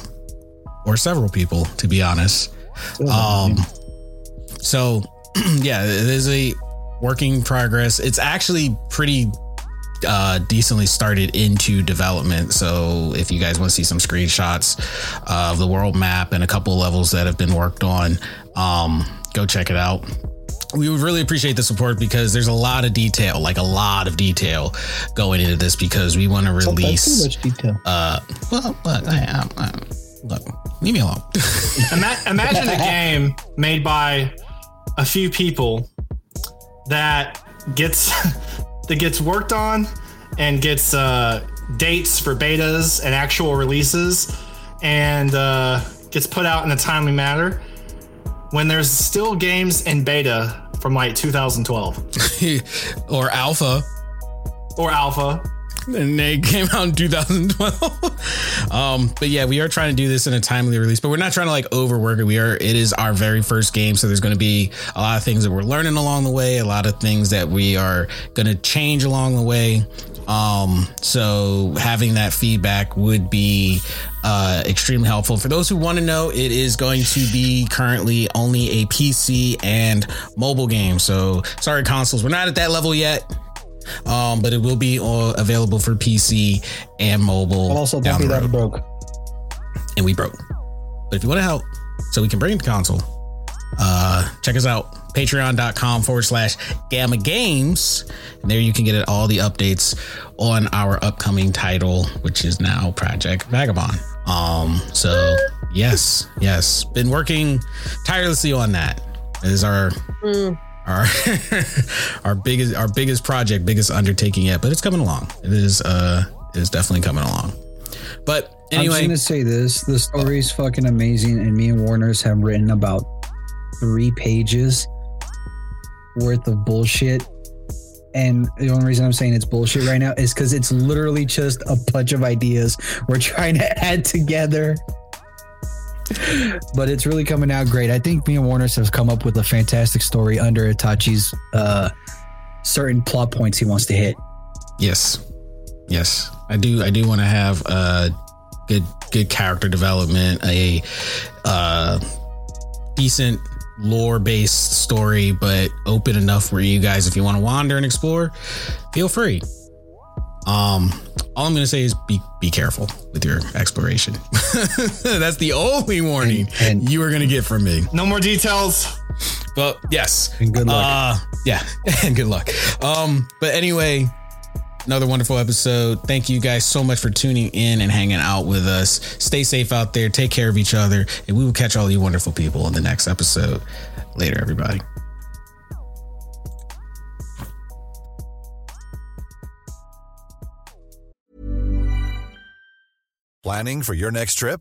Or several people, to be honest. Um so yeah, it is a working progress. It's actually pretty uh, decently started into development. So if you guys want to see some screenshots of the world map and a couple of levels that have been worked on, um, go check it out. We would really appreciate the support because there's a lot of detail, like a lot of detail going into this because we want to So that's too much detail. Uh, well, look, I, I, I, look, leave me alone. Imagine a game made by a few people that gets that gets worked on and gets uh, dates for betas and actual releases and uh, gets put out in a timely manner when there's still games in beta from like 2012 or alpha. Or alpha. And they came out in 2012 um but yeah we are trying to do this in a timely release but we're not trying to like overwork it. We are it is our very first game so there's going to be a lot of things that we're learning along the way a lot of things that we are going to change along the way um so having that feedback would be uh extremely helpful for those who want to know it is going to be currently only a pc and mobile game so sorry consoles we're not at that level yet um, but it will be uh, available for PC and mobile. Also, down don't be that road. broke. And we broke. But if you want to help, so we can bring the console, uh, check us out. Patreon.com forward slash Gamma Games. And there you can get all the updates on our upcoming title, which is now Project Vagabond. Um, so yes, yes, been working tirelessly on that. It is our our our biggest our biggest project, biggest undertaking yet, but it's coming along. It is uh it is definitely coming along. But anyway, I'm gonna say this: the story is fucking amazing, and me and Warner's have written about three pages worth of bullshit. And the only reason I'm saying it's bullshit right now is because it's literally just a bunch of ideas we're trying to add together. But it's really coming out great. I think me and Warner's have come up with a fantastic story under Itachi's uh, certain plot points he wants to hit. yes. Yes. I do I do want to have uh good good character development, a uh decent lore based story, but open enough where you guys, if you want to wander and explore, feel free. Um, all I'm gonna say is be be careful with your exploration. That's the only warning And- and- you are gonna get from me. no more details But yes, And good luck. Uh, yeah, and good luck. Um, but anyway, another wonderful episode. Thank you guys so much for tuning in and hanging out with us. Stay safe out there. Take care of each other, and we will catch all you wonderful people in the next episode. Later, everybody. Planning for your next trip?